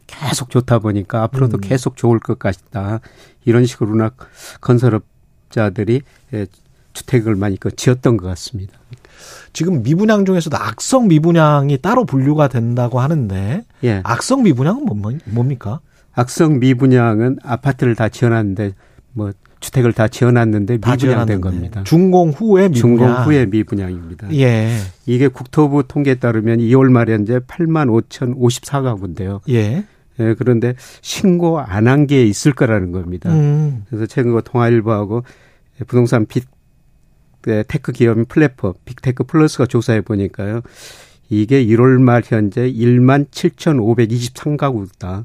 계속 좋다 보니까 앞으로도 음. 계속 좋을 것 같다. 이런 식으로나 건설업자들이 예, 주택을 많이 그 지었던 것 같습니다. 지금 미분양 중에서도 악성 미분양이 따로 분류가 된다고 하는데 예. 악성 미분양은 뭐- 뭡니까? 악성 미분양은 아파트를 다 지어놨는데 뭐 주택을 다 지어놨는데 다 미분양된. 겁니다. 준공 후에 미분양. 준공 후에 미분양입니다. 예. 이게 국토부 통계에 따르면 2월 말에 현재 8만 5천 54가구인데요. 예. 예, 그런데 신고 안 한 게 있을 거라는 겁니다. 음. 그래서 최근 그 문화일보하고 부동산 big 네, tech 기업인 플랫폼 빅테크 플러스가 조사해 보니까요. 이게 1월 말 현재 1만 7,523가구다.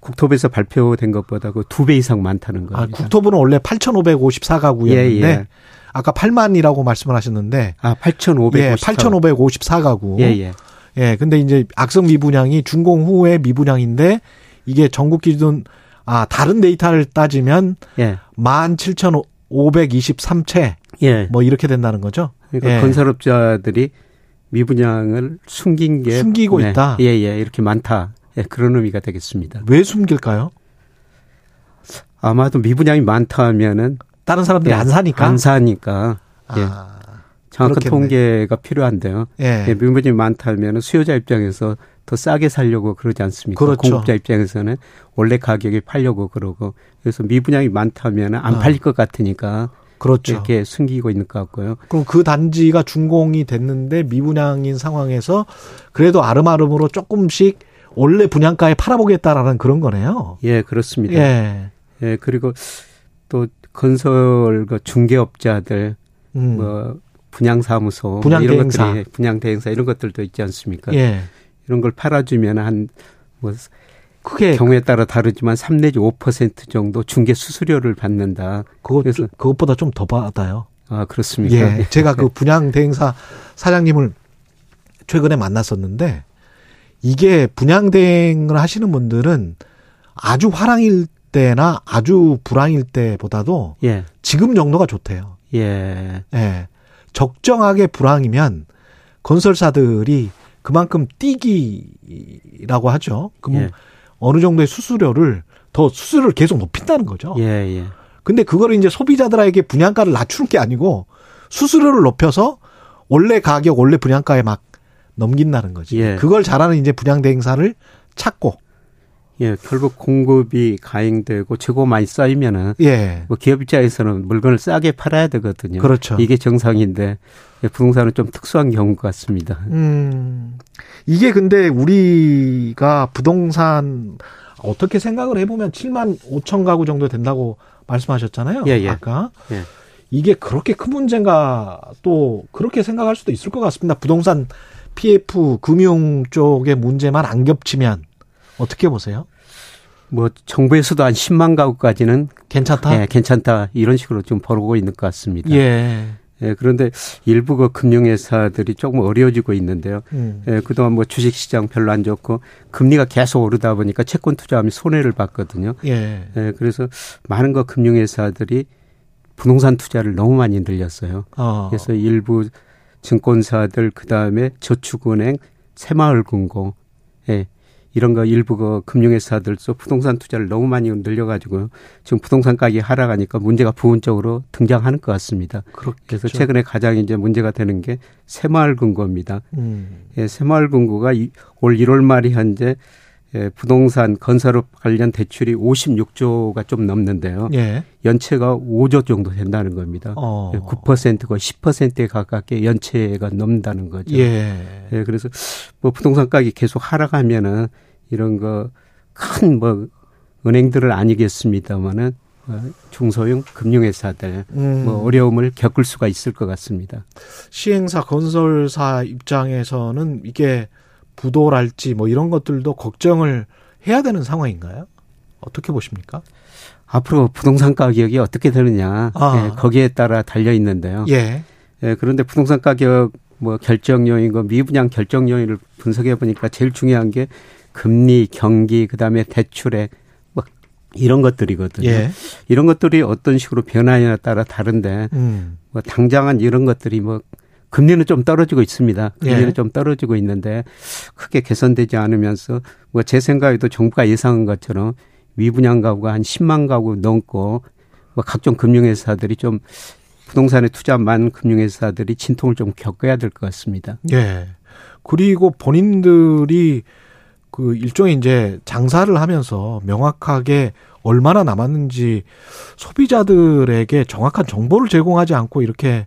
국토부에서 발표된 것보다 그 두 배 이상 많다는 아, 겁니다. 국토부는 원래 8,554가구였는데 예, 예. 아까 8만이라고 말씀을 하셨는데 아, 8,554. 예, 8,554가구. 예, 예. 예, 근데 이제 악성 미분양이 준공 후에 미분양인데 이게 전국 기준 아, 다른 데이터를 따지면 예. 17,523채 예. 뭐 이렇게 된다는 거죠. 그러니까 예. 건설업자들이 미분양을 숨긴 게 숨기고 있다. 예, 예. 이렇게 많다. 예, 그런 의미가 되겠습니다. 왜 숨길까요? 아마도 미분양이 많다 하면은 다른 사람들이 예, 안 사니까. 안 사니까. 예. 아, 정확한 그렇겠네. 통계가 필요한데요. 예. 예, 미분양이 많다면 수요자 입장에서 더 싸게 살려고 그러지 않습니까? 그렇죠. 공급자 입장에서는 원래 가격에 팔려고 그러고 그래서 미분양이 많다면 안 아. 팔릴 것 같으니까 그렇죠. 이렇게 숨기고 있는 것 같고요. 그럼 그 단지가 준공이 됐는데 미분양인 상황에서 그래도 아름아름으로 조금씩 원래 분양가에 팔아보겠다라는 그런 거네요. 예, 그렇습니다. 예. 예, 그리고 또 건설 그 중개업자들 음. 뭐 분양사무소 분양 뭐 이런 대행사. 것들이 분양 대행사 이런 것들도 있지 않습니까? 예. 이런 걸 팔아주면 한 뭐 크게 경우에 따라 다르지만 3 내지 5% 정도 중개 수수료를 받는다. 그것 그래서 그것보다 좀 더 받아요. 아 그렇습니까? 예. 제가 그 분양 대행사 사장님을 최근에 만났었는데 이게 분양 대행을 하시는 분들은 아주 화랑일 때나 아주 불황일 때보다도 예, 지금 정도가 좋대요. 예, 예. 적정하게 불황이면 건설사들이 그만큼 뛰기라고 하죠. 그럼 예. 어느 정도의 수수료를 더 수수료를 계속 높인다는 거죠. 예, 예. 근데 그거를 이제 소비자들에게 분양가를 낮추는 게 아니고 수수료를 높여서 원래 가격 원래 분양가에 막 넘긴다는 거지. 예. 그걸 잘하는 이제 분양 대행사를 찾고 예, 결국 공급이 가행되고 재고 많이 쌓이면은 예. 뭐 기업 입장에서는 물건을 싸게 팔아야 되거든요. 그렇죠. 이게 정상인데 예, 부동산은 좀 특수한 경우 같습니다. 음. 이게 근데 우리가 부동산 어떻게 생각을 해보면 7만 5천 가구 정도 된다고 말씀하셨잖아요. 예, 예. 아까. 예. 이게 그렇게 큰 문제인가 또 그렇게 생각할 수도 있을 것 같습니다. 부동산 PF 금융 쪽의 문제만 안 겹치면 어떻게 보세요? 뭐 정부에서도 한 10만 가구까지는 괜찮다? 예, 괜찮다 이런 식으로 좀 벌고 있는 것 같습니다. 예. 예, 그런데 일부 그 금융회사들이 조금 어려워지고 있는데요. 음. 예, 그동안 뭐 주식시장 별로 안 좋고 금리가 계속 오르다 보니까 채권 투자하면 손해를 봤거든요. 예. 예, 그래서 많은 그 금융회사들이 부동산 투자를 너무 많이 늘렸어요. 어. 그래서 일부 증권사들 그다음에 저축은행, 새마을금고, 예, 이런 거 일부 그 금융회사들도 부동산 투자를 너무 많이 늘려가지고 지금 부동산 가격이 하락하니까 문제가 부분적으로 등장하는 것 같습니다. 그렇겠죠. 그래서 최근에 가장 이제 문제가 되는 게 새마을금고입니다. 음. 예, 새마을금고가 이- 올 1월 말이 현재 예, 부동산 건설업 관련 대출이 56조가 좀 넘는데요. 예. 연체가 5조 정도 된다는 겁니다. 어. 9%가 10%에 가깝게 연체가 넘는다는 거죠. 예. 예, 그래서 뭐 부동산 가격이 계속 하락하면은 이런 거 큰 뭐 은행들을 아니겠습니다만은 어, 중소형 금융회사들 음. 뭐 어려움을 겪을 수가 있을 것 같습니다. 시행사 건설사 입장에서는 이게 부도랄지 뭐 이런 것들도 걱정을 해야 되는 상황인가요? 어떻게 보십니까? 앞으로 부동산 가격이 어떻게 되느냐 아. 예, 거기에 따라 달려 있는데요. 예. 예, 그런데 부동산 가격 뭐 결정 요인, 그 미분양 결정 요인을 분석해 보니까 제일 중요한 게 금리, 경기, 그다음에 대출액 뭐 이런 것들이거든요. 예. 이런 것들이 어떤 식으로 변하냐에 따라 다른데 음. 뭐 당장은 이런 것들이 뭐 금리는 좀 떨어지고 있습니다. 금리는 예. 좀 떨어지고 있는데 크게 개선되지 않으면서 뭐 제 생각에도 정부가 예상한 것처럼 미분양 가구가 한 10만 가구 넘고 뭐 각종 금융회사들이 좀 부동산에 투자 많은 금융회사들이 진통을 좀 겪어야 될 것 같습니다. 예. 그리고 본인들이 그 일종의 이제 장사를 하면서 명확하게 얼마나 남았는지 소비자들에게 정확한 정보를 제공하지 않고 이렇게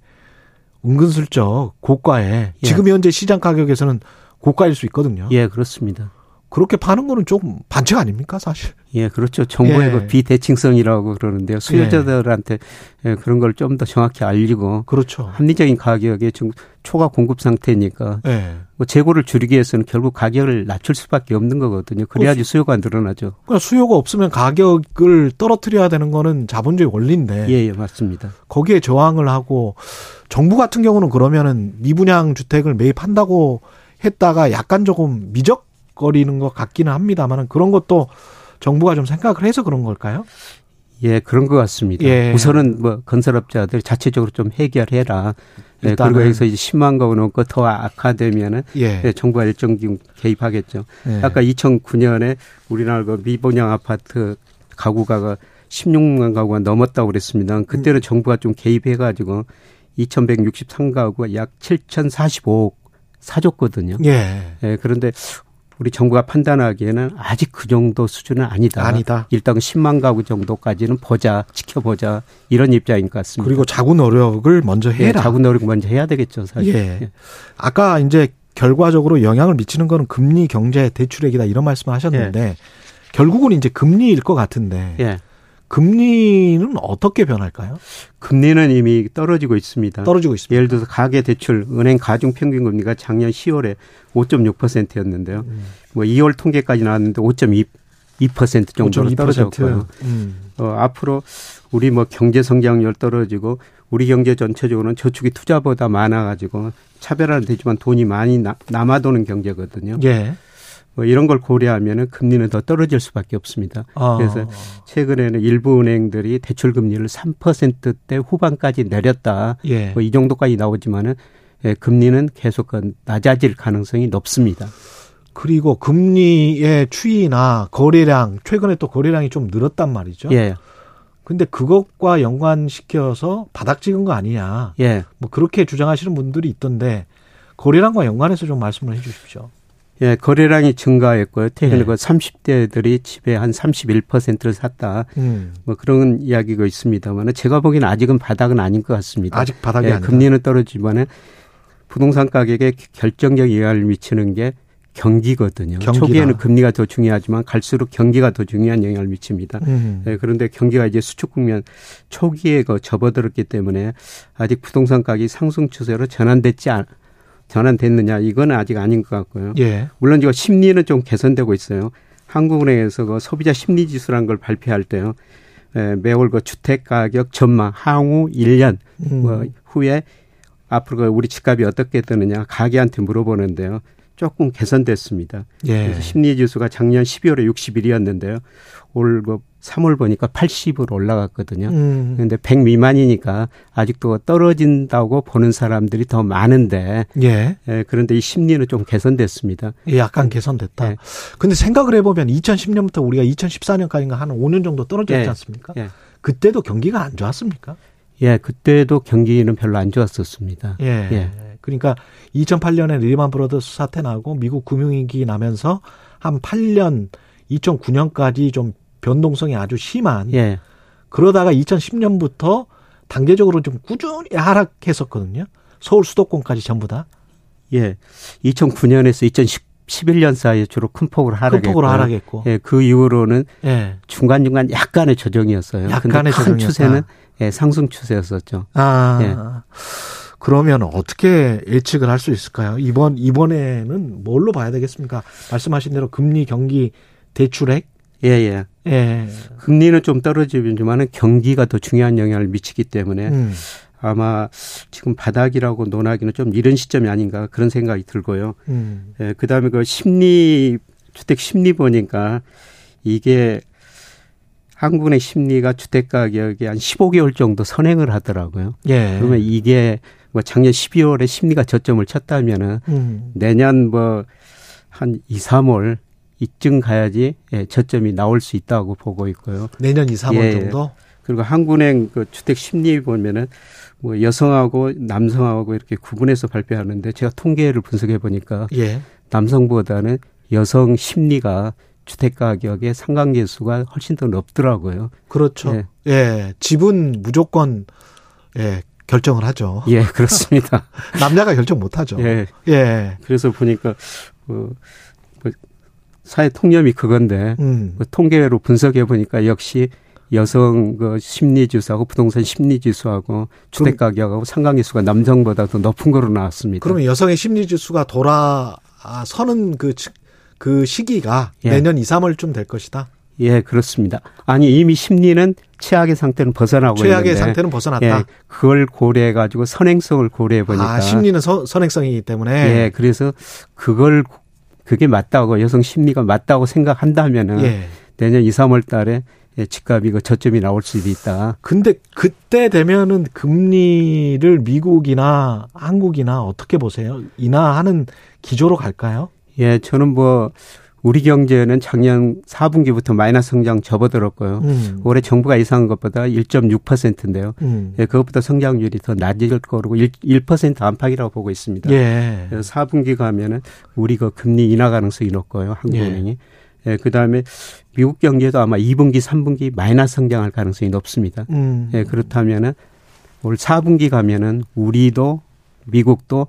은근슬쩍 고가에 예. 지금 현재 시장 가격에서는 고가일 수 있거든요. 예, 그렇습니다. 그렇게 파는 거는 좀 반칙 아닙니까, 사실? 예, 그렇죠. 정보의 예. 그 비대칭성이라고 그러는데요. 수요자들한테 예, 그런 걸 좀 더 정확히 알리고 그렇죠. 합리적인 가격에 지금 초과 공급 상태니까 예. 뭐 재고를 줄이기 위해서는 결국 가격을 낮출 수밖에 없는 거거든요. 그래야지 그렇죠. 수요가 늘어나죠. 그러니까 수요가 없으면 가격을 떨어뜨려야 되는 거는 자본주의 원리인데 예, 예, 맞습니다. 거기에 저항을 하고 정부 같은 경우는 그러면은 미분양 주택을 매입한다고 했다가 약간 조금 미적 거리는 것 같기는 합니다만은 그런 것도 정부가 좀 생각을 해서 그런 걸까요? 예, 그런 것 같습니다. 예. 우선은 뭐 건설업자들 자체적으로 좀 해결해라. 예. 그리고 여기서 이제 10만 가구 넘고 더 악화되면은 예. 예, 정부가 일정 기금 개입하겠죠. 예. 아까 2009년에 우리나라 그 미분양 아파트 가구가가 16만 가구가 넘었다고 그랬습니다. 음. 그때는 정부가 좀 개입해가지고 2,163가구가 약 7,045억 사줬거든요. 예. 예, 그런데 우리 정부가 판단하기에는 아직 그 정도 수준은 아니다. 아니다. 일단 10만 가구 정도까지는 보자, 지켜보자 이런 입장인 것 같습니다. 그리고 자구 노력을 먼저 예, 해라. 자구 노력 먼저 해야 되겠죠, 사실. 예. 아까 이제 결과적으로 영향을 미치는 거는 금리, 경제, 대출액이다 이런 말씀을 하셨는데 결국은 이제 금리일 것 같은데 예. 금리는 어떻게 변할까요? 금리는 이미 떨어지고 있습니다. 떨어지고 있습니다. 예를 들어서 가계 대출 은행 가중 평균 금리가 작년 10월에 5.6%였는데요. 음. 뭐 2월 통계까지 나왔는데 5.2% 정도로 5.2%. 떨어졌고요. 음. 어, 앞으로 우리 뭐 경제 성장률 떨어지고 우리 경제 전체적으로는 저축이 투자보다 많아가지고 차별화는 되지만 돈이 많이 나, 남아도는 경제거든요. 예. 뭐 이런 걸 고려하면은 금리는 더 떨어질 수밖에 없습니다. 아. 그래서 최근에는 일부 은행들이 대출 금리를 3%대 후반까지 내렸다. 예. 뭐이 정도까지 나오지만은 예, 금리는 계속 그 낮아질 가능성이 높습니다. 그리고 금리의 추이나 거래량 최근에 또 거래량이 좀 늘었단 말이죠. 예. 근데 그것과 연관시켜서 바닥 찍은 거 아니냐. 예. 뭐 그렇게 주장하시는 분들이 있던데 거래량과 연관해서 좀 말씀을 해 주십시오. 예, 거래량이 증가했고요. 최근에 네. 그 30대들이 집에 한 31%를 샀다. 음. 뭐 그런 이야기가 있습니다만은 제가 보기에는 아직은 바닥은 아닌 것 같습니다. 아직 바닥이 예, 아니다. 금리는 떨어지만은 부동산 가격에 결정적 영향을 미치는 게 경기거든요. 경기다. 초기에는 금리가 더 중요하지만 갈수록 경기가 더 중요한 영향을 미칩니다. 음. 예, 그런데 경기가 이제 수축 국면 초기에 그 접어들었기 때문에 아직 부동산 가격이 상승 추세로 전환됐지 않, 전환됐느냐 이건 아직 아닌 것 같고요. 예. 물론 이거 심리는 좀 개선되고 있어요. 한국은행에서 그 소비자 심리 지수란 걸 발표할 때요. 에, 매월 그 주택 가격 전망 향후 1년 음. 뭐 후에 앞으로 그 우리 집값이 어떻게 되느냐 가게한테 물어보는데요. 조금 개선됐습니다. 예. 그래서 심리 지수가 작년 12월에 61이었는데요. 올그 3월 보니까 80으로 올라갔거든요. 음. 그런데 100 미만이니까 아직도 떨어진다고 보는 사람들이 더 많은데 예. 예, 그런데 이 심리는 좀 개선됐습니다. 예, 약간 개선됐다. 예. 근데 생각을 해보면 2010년부터 우리가 2014년까지인가 한 5년 정도 떨어졌지 예. 않습니까? 예. 그때도 경기가 안 좋았습니까? 예, 그때도 경기는 별로 안 좋았었습니다. 예. 예. 그러니까 2008년에 리만 브로더스 사태 나고 미국 금융위기 나면서 한 8년 2009년까지 좀 변동성이 아주 심한 예. 그러다가 2010년부터 단계적으로 좀 꾸준히 하락했었거든요. 서울 수도권까지 전부 다. 예. 2009년에서 2011년 사이에 주로 큰 폭으로 하락했고. 큰 폭으로 하락했고. 예, 그 이후로는 예. 중간 중간 약간의 조정이었어요. 약간의 근데 큰 조정이었다. 추세는 예, 상승 추세였었죠. 아. 예. 그러면 어떻게 예측을 할 수 있을까요? 이번 이번에는 뭘로 봐야 되겠습니까? 말씀하신 대로 금리, 경기, 대출액. 예, 예. 예. 금리는 좀 떨어지지만은 경기가 더 중요한 영향을 미치기 때문에 음. 아마 지금 바닥이라고 논하기는 좀 이른 시점이 아닌가 그런 생각이 들고요. 음. 예, 그 다음에 그 심리, 주택 심리 보니까 이게 한국의 심리가 주택 가격이 한 15개월 정도 선행을 하더라고요. 예. 그러면 이게 뭐 작년 12월에 심리가 저점을 쳤다면은 음. 내년 뭐 한 2, 3월 이쯤 가야지 예, 저점이 나올 수 있다고 보고 있고요. 내년 2, 3월 예. 정도. 그리고 한국은행 그 주택 심리 보면은 뭐 여성하고 남성하고 이렇게 구분해서 발표하는데 제가 통계를 분석해 보니까 예. 남성보다는 여성 심리가 주택 가격의 상관계수가 훨씬 더 높더라고요. 그렇죠. 예. 예. 집은 무조건 예, 결정을 하죠. 예, 그렇습니다. 남자가 결정 못 하죠. 예. 예. 그래서 보니까 어, 뭐 사회 통념이 그건데 음. 그 통계로 분석해 보니까 역시 여성 그 심리 지수하고 부동산 심리 지수하고 주택 가격하고 상관계수가 남성보다 더 높은 거로 나왔습니다. 그러면 여성의 심리 지수가 돌아서는 그, 그 시기가 예. 내년 2, 3월쯤 될 것이다. 예, 그렇습니다. 아니 이미 심리는 최악의 상태는 벗어나고 최악의 있는데 상태는 벗어났다. 예, 그걸 고려해 가지고 선행성을 고려해 보니까 아, 심리는 서, 선행성이기 때문에 예, 그래서 그걸 그게 맞다고 여성 심리가 맞다고 생각한다면은 예. 내년 2, 3월 달에 예, 집값이 그 저점이 나올 수도 있다. 근데 그때 되면은 금리를 미국이나 한국이나 어떻게 보세요? 인하하는 기조로 갈까요? 예, 저는 뭐 우리 경제는 작년 4분기부터 마이너스 성장 접어들었고요. 음. 올해 정부가 예상한 것보다 1.6%인데요. 음. 예, 그것보다 성장률이 더 낮을 거고 1, 1% 안팎이라고 보고 있습니다. 예. 4분기 가면은 우리 가 금리 인하 가능성이 높고요. 한국은행이. 예. 예, 그다음에 미국 경제도 아마 2분기, 3분기 마이너스 성장할 가능성이 높습니다. 음. 예, 그렇다면은 올 4분기 가면은 우리도 미국도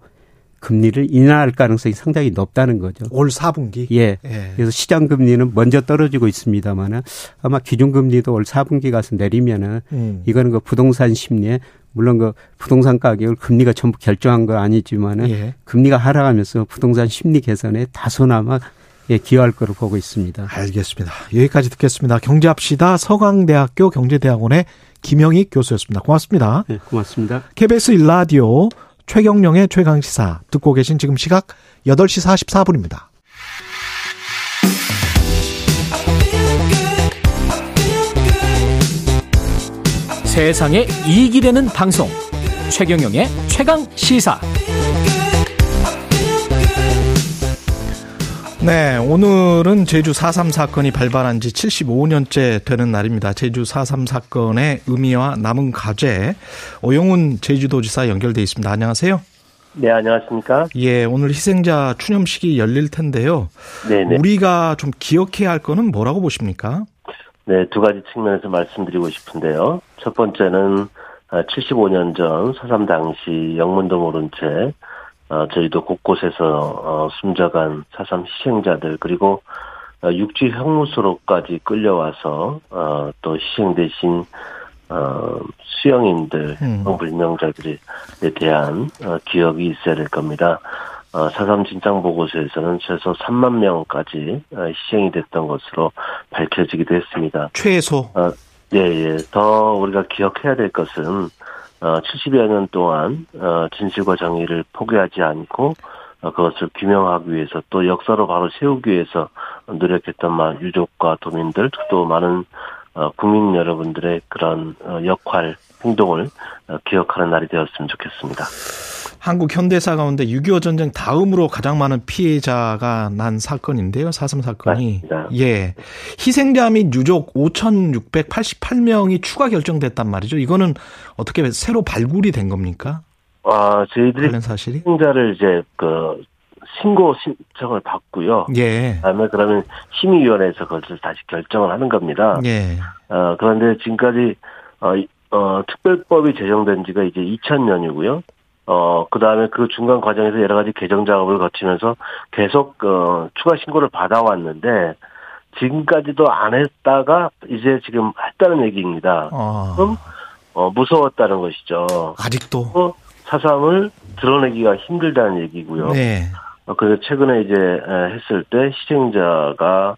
금리를 인하할 가능성이 상당히 높다는 거죠. 올 4분기? 예. 예. 그래서 시장 금리는 먼저 떨어지고 있습니다만은 아마 기준 금리도 올 4분기 가서 내리면은 음. 이거는 그 부동산 심리에 물론 그 부동산 가격을 금리가 전부 결정한 거 아니지만은 예. 금리가 하락하면서 부동산 심리 개선에 다소나마 예, 기여할 거로 보고 있습니다. 알겠습니다. 여기까지 듣겠습니다. 경제합시다 서강대학교 경제대학원의 김영익 교수였습니다. 고맙습니다. 네, 고맙습니다. KBS 일라디오 최경령의 최강시사 듣고 계신 지금 시각 8시 44분입니다. 세상에 이익이 되는 방송 최경영의 최강 시사 네, 오늘은 제주 4.3 사건이 발발한 지 75년째 되는 날입니다. 제주 4.3 사건의 의미와 남은 과제, 오영훈 제주도지사 연결돼 있습니다. 안녕하세요. 네, 안녕하십니까? 예, 오늘 희생자 추념식이 열릴 텐데요. 네네. 우리가 좀 기억해야 할 거는 뭐라고 보십니까? 네, 두 가지 측면에서 말씀드리고 싶은데요. 첫 번째는 75년 전4.3 당시 영문도 모른 채 어, 저희도 곳곳에서 어, 숨져간 사삼 희생자들 그리고 어, 육지 형무소로까지 끌려와서 어, 또 희생되신 어, 수영인들, 음. 불명자들에 대한 어, 기억이 있어야 될 겁니다. 어, 사삼 진상 보고서에서는 최소 3만 명까지 어, 희생이 됐던 것으로 밝혀지기도 했습니다. 최소. 어, 예, 예. 더 우리가 기억해야 될 것은 어, 70여 년 동안 어, 진실과 정의를 포기하지 않고 어, 그것을 규명하기 위해서 또 역사로 바로 세우기 위해서 노력했던 만 유족과 도민들 또 많은 어, 국민 여러분들의 그런 어, 역할 행동을 어, 기억하는 날이 되었으면 좋겠습니다. 한국 현대사 가운데 6.25 전쟁 다음으로 가장 많은 피해자가 난 사건인데요. 사슴 사건이. 맞습니다. 예. 희생자 및 유족 5,688명이 추가 결정됐단 말이죠. 이거는 어떻게 새로 발굴이 된 겁니까? 아, 저희들이? 희생자를 이제 그 신고 신청을 받고요. 예. 그다음에 그러면 심의위원회에서 그것을 다시 결정을 하는 겁니다. 예. 어, 그런데 지금까지 어, 어, 특별법이 제정된 지가 이제 2000년이고요. 어, 그 다음에 그 중간 과정에서 여러 가지 개정 작업을 거치면서 계속, 어, 추가 신고를 받아왔는데, 지금까지도 안 했다가 이제 지금 했다는 얘기입니다. 어. 그럼, 어, 무서웠다는 것이죠. 아직도? 어, 사상을 드러내기가 힘들다는 얘기고요. 네. 어, 그래서 최근에 이제 했을 때 희생자가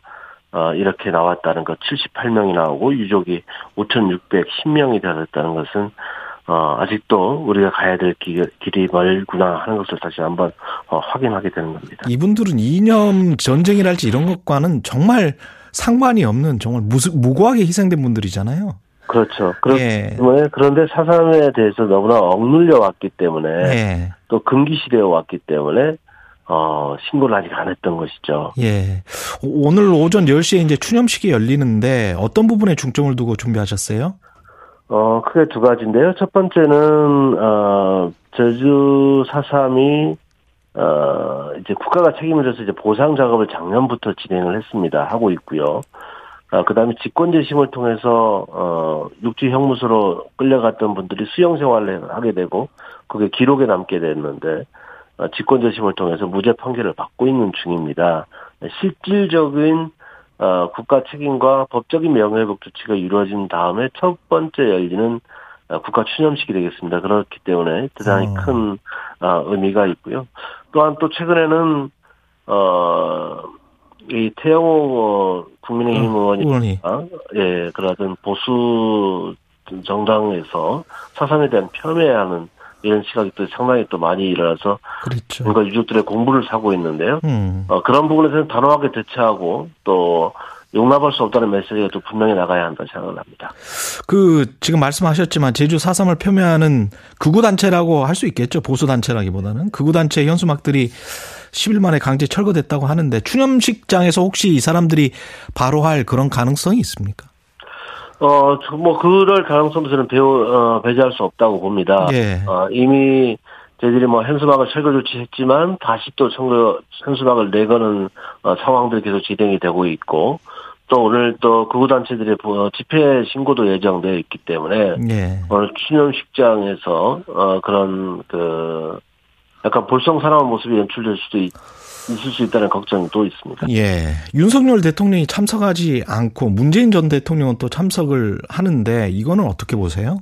어, 이렇게 나왔다는 것 78명이 나오고 유족이 5,610명이 되었다는 것은 어, 아직도 우리가 가야 될 길, 길이 멀구나 하는 것을 다시 한번 어, 확인하게 되는 겁니다. 이분들은 이념 전쟁이랄지 이런 것과는 정말 상관이 없는 정말 무수, 무고하게 희생된 분들이잖아요. 그렇죠. 예. 때문에 그런데 사상에 대해서 너무나 억눌려 왔기 때문에 예. 또 금기시되어 왔기 때문에 어, 신고를 아직 안 했던 것이죠. 예. 오늘 오전 10시에 이제 추념식이 열리는데 어떤 부분에 중점을 두고 준비하셨어요? 어, 크게 두 가지인데요. 첫 번째는, 어, 제주 4.3이, 어, 이제 국가가 책임을 져서 이제 보상 작업을 작년부터 진행을 했습니다. 하고 있고요. 어, 그 다음에 직권재심을 통해서, 어, 육지 형무소로 끌려갔던 분들이 수용 생활을 하게 되고, 그게 기록에 남게 됐는데, 어, 직권재심을 통해서 무죄 판결을 받고 있는 중입니다. 실질적인, 어, 국가 책임과 법적인 명예회복 조치가 이루어진 다음에 첫 번째 열리는 어, 국가 추념식이 되겠습니다. 그렇기 때문에 대단히 어. 큰 어, 의미가 있고요. 또한 또 최근에는 어, 이 태영호 어, 국민의힘 의원이 의원이. 아, 예, 그러던 보수 정당에서 사상에 대한 폄훼하는 이런 시각이 또 상당히 또 많이 일어나서 그렇죠. 뭔가 유족들의 공부를 사고 있는데요. 음. 어, 그런 부분에서는 단호하게 대처하고 또 용납할 수 없다는 메시지가 또 분명히 나가야 한다 생각을 합니다. 그 지금 말씀하셨지만 제주 4.3을 폄훼하는 극우 단체라고 할 수 있겠죠. 보수 단체라기보다는 극우 단체 현수막들이 10일 만에 강제 철거됐다고 하는데 추념식장에서 혹시 이 사람들이 바로 할 그런 가능성이 있습니까? 어, 저 뭐, 그럴 가능성도 저는 배우, 어, 배제할 수 없다고 봅니다. 예. 어, 이미 저희들이 뭐 현수막을 철거 조치했지만 다시 또 청거, 현수막을 내거는 어, 상황들이 계속 진행이 되고 있고 또 오늘 또 극우단체들의 보- 집회 신고도 예정되어 있기 때문에 예. 오늘 추념식장에서 어, 그런 그 약간 볼썽사나운 모습이 연출될 수도 있, 있을 수 있다는 걱정이 또 있습니다. 예. 윤석열 대통령이 참석하지 않고 문재인 전 대통령은 또 참석을 하는데 이거는 어떻게 보세요?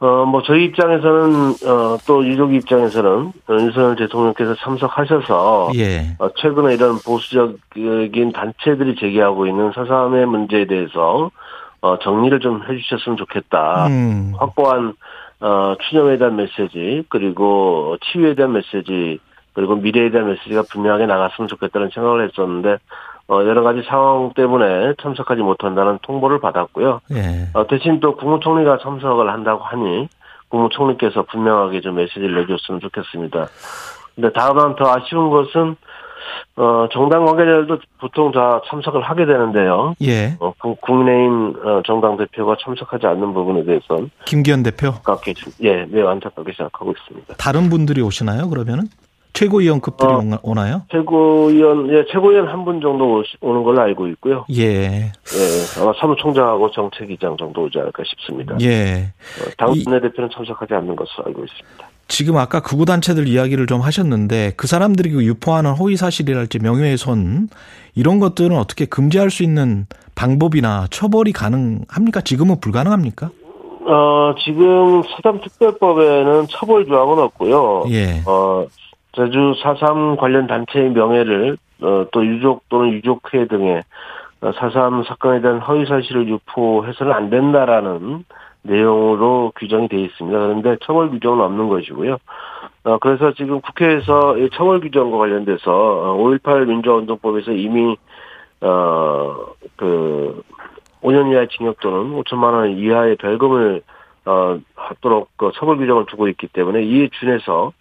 어, 뭐, 저희 입장에서는, 어, 또 유족 입장에서는, 어, 윤석열 대통령께서 참석하셔서, 예. 어, 최근에 이런 보수적인 단체들이 제기하고 있는 사삼의 문제에 대해서, 어, 정리를 좀 해주셨으면 좋겠다. 음. 확고한, 어, 추념에 대한 메시지, 그리고 치유에 대한 메시지, 그리고 미래에 대한 메시지가 분명하게 나갔으면 좋겠다는 생각을 했었는데, 어, 여러 가지 상황 때문에 참석하지 못한다는 통보를 받았고요. 예. 어, 대신 또 국무총리가 참석을 한다고 하니 국무총리께서 분명하게 좀 메시지를 내줬으면 좋겠습니다. 근데 다만 더 아쉬운 것은 어, 정당 관계자들도 보통 다 참석을 하게 되는데요. 예. 어, 구- 국민의힘 어, 정당 대표가 참석하지 않는 부분에 대해서는 김기현 대표. 안타깝게 좀- 예, 매우 안타깝게 생각하고 있습니다. 다른 분들이 오시나요, 그러면은? 최고위원급들이 어. 오나- 오나요? 최고위원, 예, 최고위원 한 분 정도 오는 걸로 알고 있고요. 예. 예, 아마 사무총장하고 정책위장 정도 오지 않을까 싶습니다. 예. 어, 당 이- 원내대표는 참석하지 않는 것으로 알고 있습니다. 지금 아까 극우 단체들 이야기를 좀 하셨는데 그 사람들이 그 유포하는 허위 사실이랄지 명예훼손 이런 것들은 어떻게 금지할 수 있는 방법이나 처벌이 가능합니까? 지금은 불가능합니까? 어, 지금 사담특별법에는 처벌 조항은 없고요. 예. 어, 제주 4.3 관련 단체의 명예를, 어, 또 유족 또는 유족회 등의 4.3 사건에 대한 허위 사실을 유포해서는 안 된다라는 내용으로 규정이 되어 있습니다. 그런데 처벌 규정은 없는 것이고요. 어, 그래서 지금 국회에서 이 처벌 규정과 관련돼서 5.18 민주화운동법에서 이미, 어, 그, 5년 이하의 징역 또는 5천만 원 이하의 별금을 어, 하도록 그 처벌 규정을 두고 있기 때문에 이에 준해서 어,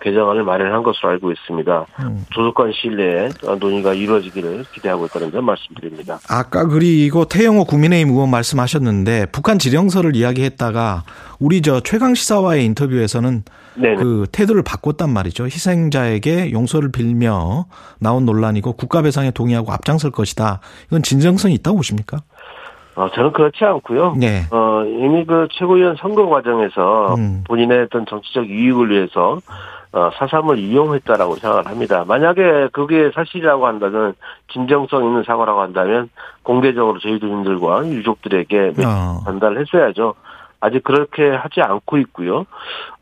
개정안을 마련한 것으로 알고 있습니다. 음. 조속한 시일 내에 어, 논의가 이루어지기를 기대하고 있다는 점 말씀드립니다. 아까 그리고 태영호 국민의힘 의원 말씀하셨는데 북한 지령서를 이야기했다가 우리 저 최강 시사와의 인터뷰에서는 네. 그 태도를 바꿨단 말이죠. 희생자에게 용서를 빌며 나온 논란이고 국가배상에 동의하고 앞장설 것이다. 이건 진정성이 있다고 보십니까? 어, 저는 그렇지 않고요. 네. 어, 이미 그 최고위원 선거 과정에서 음. 본인의 어떤 정치적 이익을 위해서 어, 사삼을 이용했다라고 생각을 합니다. 만약에 그게 사실이라고 한다면 진정성 있는 사과라고 한다면 공개적으로 저희 주민들과 유족들에게 어. 전달을 했어야죠. 아직 그렇게 하지 않고 있고요.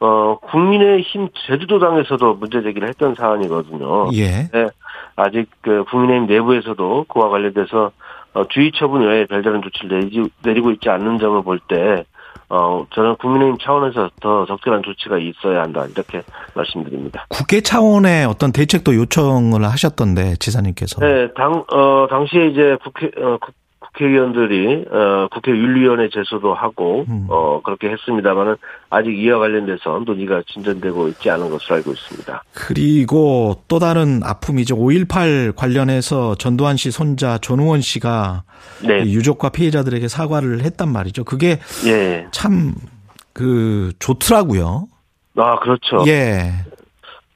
어, 국민의힘 제주도당에서도 문제 제기를 했던 사안이거든요. 예. 네, 아직 그 국민의힘 내부에서도 그와 관련돼서 어, 주의 처분 외에 별다른 조치를 내지, 내리고 있지 않는 점을 볼 때, 어, 저는 국민의힘 차원에서 더 적절한 조치가 있어야 한다, 이렇게 말씀드립니다. 국회 차원의 어떤 대책도 요청을 하셨던데 지사님께서. 네, 당, 어, 당시에 이제 국회, 어, 국- 국회의원들이, 어, 국회 윤리위원회 제소도 하고, 음. 어, 그렇게 했습니다만은 아직 이와 관련돼서 논의가 진전되고 있지 않은 것으로 알고 있습니다. 그리고 또 다른 아픔이죠. 5.18 관련해서 전두환 씨 손자 전우원 씨가 네. 유족과 피해자들에게 사과를 했단 말이죠. 그게 예. 참그 좋더라고요. 아, 그렇죠. 예.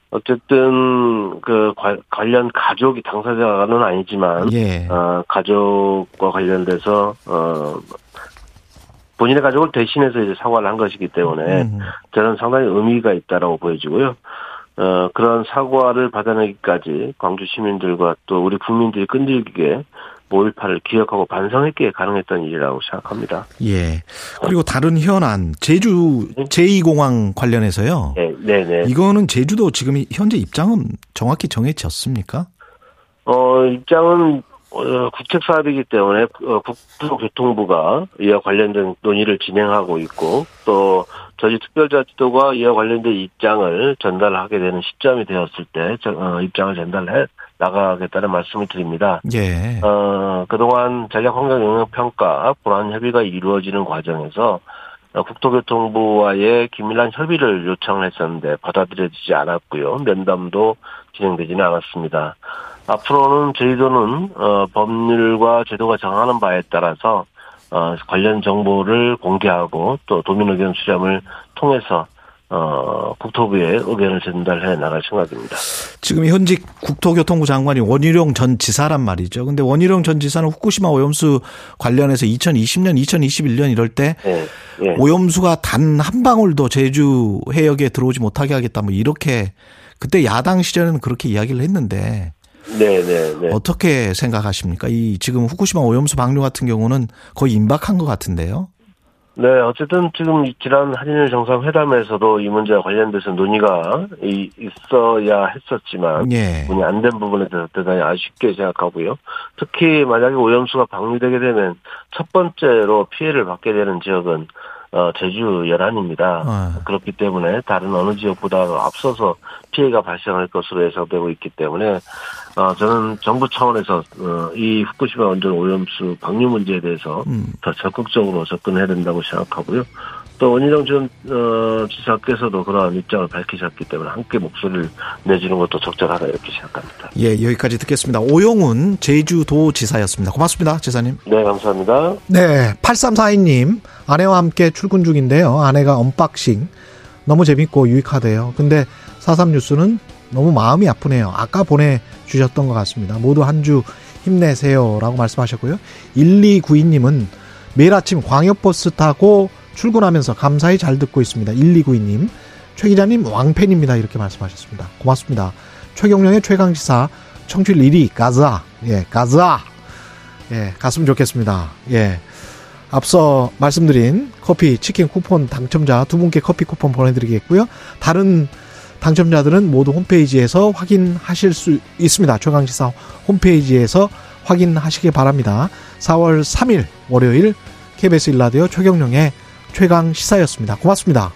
어쨌든 그 관- 관련 가족이 당사자는 아니지만 예. 어, 가족과 관련돼서 어 본인의 가족을 대신해서 이제 사과를 한 것이기 때문에 음. 저는 상당히 의미가 있다라고 보여지고요. 어 그런 사과를 받아내기까지 광주 시민들과 또 우리 국민들이 끈질기게 5.18을 기억하고 반성했기에 가능했던 일이라고 생각합니다. 예. 그리고 다른 현안 제주 제2공항 관련해서요. 네, 네, 네. 이거는 제주도 지금 현재 입장은 정확히 정해졌습니까? 어, 입장은 어, 국책 사업이기 때문에 어, 국토교통부가 이와 관련된 논의를 진행하고 있고 또 저희 특별자치도가 이와 관련된 입장을 전달하게 되는 시점이 되었을 때 저- 어, 입장을 전달해 나가겠다는 말씀을 드립니다. 예. 어, 그동안 전략 환경 영향 평가 불안 협의가 이루어지는 과정에서 어, 국토교통부와의 긴밀한 협의를 요청을 했었는데 받아들여지지 않았고요. 면담도 진행되지는 않았습니다. 앞으로는 저희도는 어, 법률과 제도가 정하는 바에 따라서 어, 관련 정보를 공개하고 또 도민 의견 수렴을 통해서 어, 국토부에 의견을 전달해 나갈 생각입니다. 지금 현직 국토교통부 장관이 원희룡 전 지사란 말이죠. 근데 원희룡 전 지사는 후쿠시마 오염수 관련해서 2020년, 2021년 이럴 때 예, 예. 오염수가 단 한 방울도 제주 해역에 들어오지 못하게 하겠다 뭐 이렇게 그때 야당 시절에는 그렇게 이야기를 했는데 네, 네, 네. 어떻게 생각하십니까? 이 지금 후쿠시마 오염수 방류 같은 경우는 거의 임박한 것 같은데요. 네, 어쨌든 지금 이 지난 한일 정상회담에서도 이 문제와 관련돼서 논의가 이- 있어야 했었지만 예. 문이 안된 부분에 대해서 대단히 아쉽게 생각하고요. 특히 만약에 오염수가 방류되게 되면 첫 번째로 피해를 받게 되는 지역은 어, 제주 연안입니다. 아. 그렇기 때문에 다른 어느 지역보다 앞서서 피해가 발생할 것으로 예상되고 있기 때문에 어, 저는 정부 차원에서 어, 이 후쿠시마 원전 오염수 방류 문제에 대해서 음. 더 적극적으로 접근해야 된다고 생각하고요. 또 원희룡 전 어, 지사께서도 그러한 입장을 밝히셨기 때문에 함께 목소리를 내주는 것도 적절하다 이렇게 생각합니다. 예, 여기까지 듣겠습니다. 오영훈 제주도 지사였습니다. 고맙습니다, 지사님. 네, 감사합니다. 네, 8342님, 아내와 함께 출근 중인데요. 아내가 unboxing. 너무 재밌고 유익하대요. 근데 43 뉴스는 너무 마음이 아프네요. 아까 보내주셨던 것 같습니다. 모두 한 주 힘내세요. 라고 말씀하셨고요. 1292님은 매일 아침 광역버스 타고 출근하면서 감사히 잘 듣고 있습니다. 1292님. 최 기자님 왕팬입니다. 이렇게 말씀하셨습니다. 고맙습니다. 최경령의 최강지사 청취율 1위 가자. 예, 가자. 예, 갔으면 좋겠습니다. 예. 앞서 말씀드린 커피, 치킨 쿠폰 당첨자 두 분께 커피 쿠폰 보내드리겠고요. 다른 당첨자들은 모두 홈페이지에서 확인하실 수 있습니다. 최강시사 홈페이지에서 확인하시기 바랍니다. 4월 3일 월요일 KBS 일라디오 최경령의 최강 시사였습니다. 고맙습니다.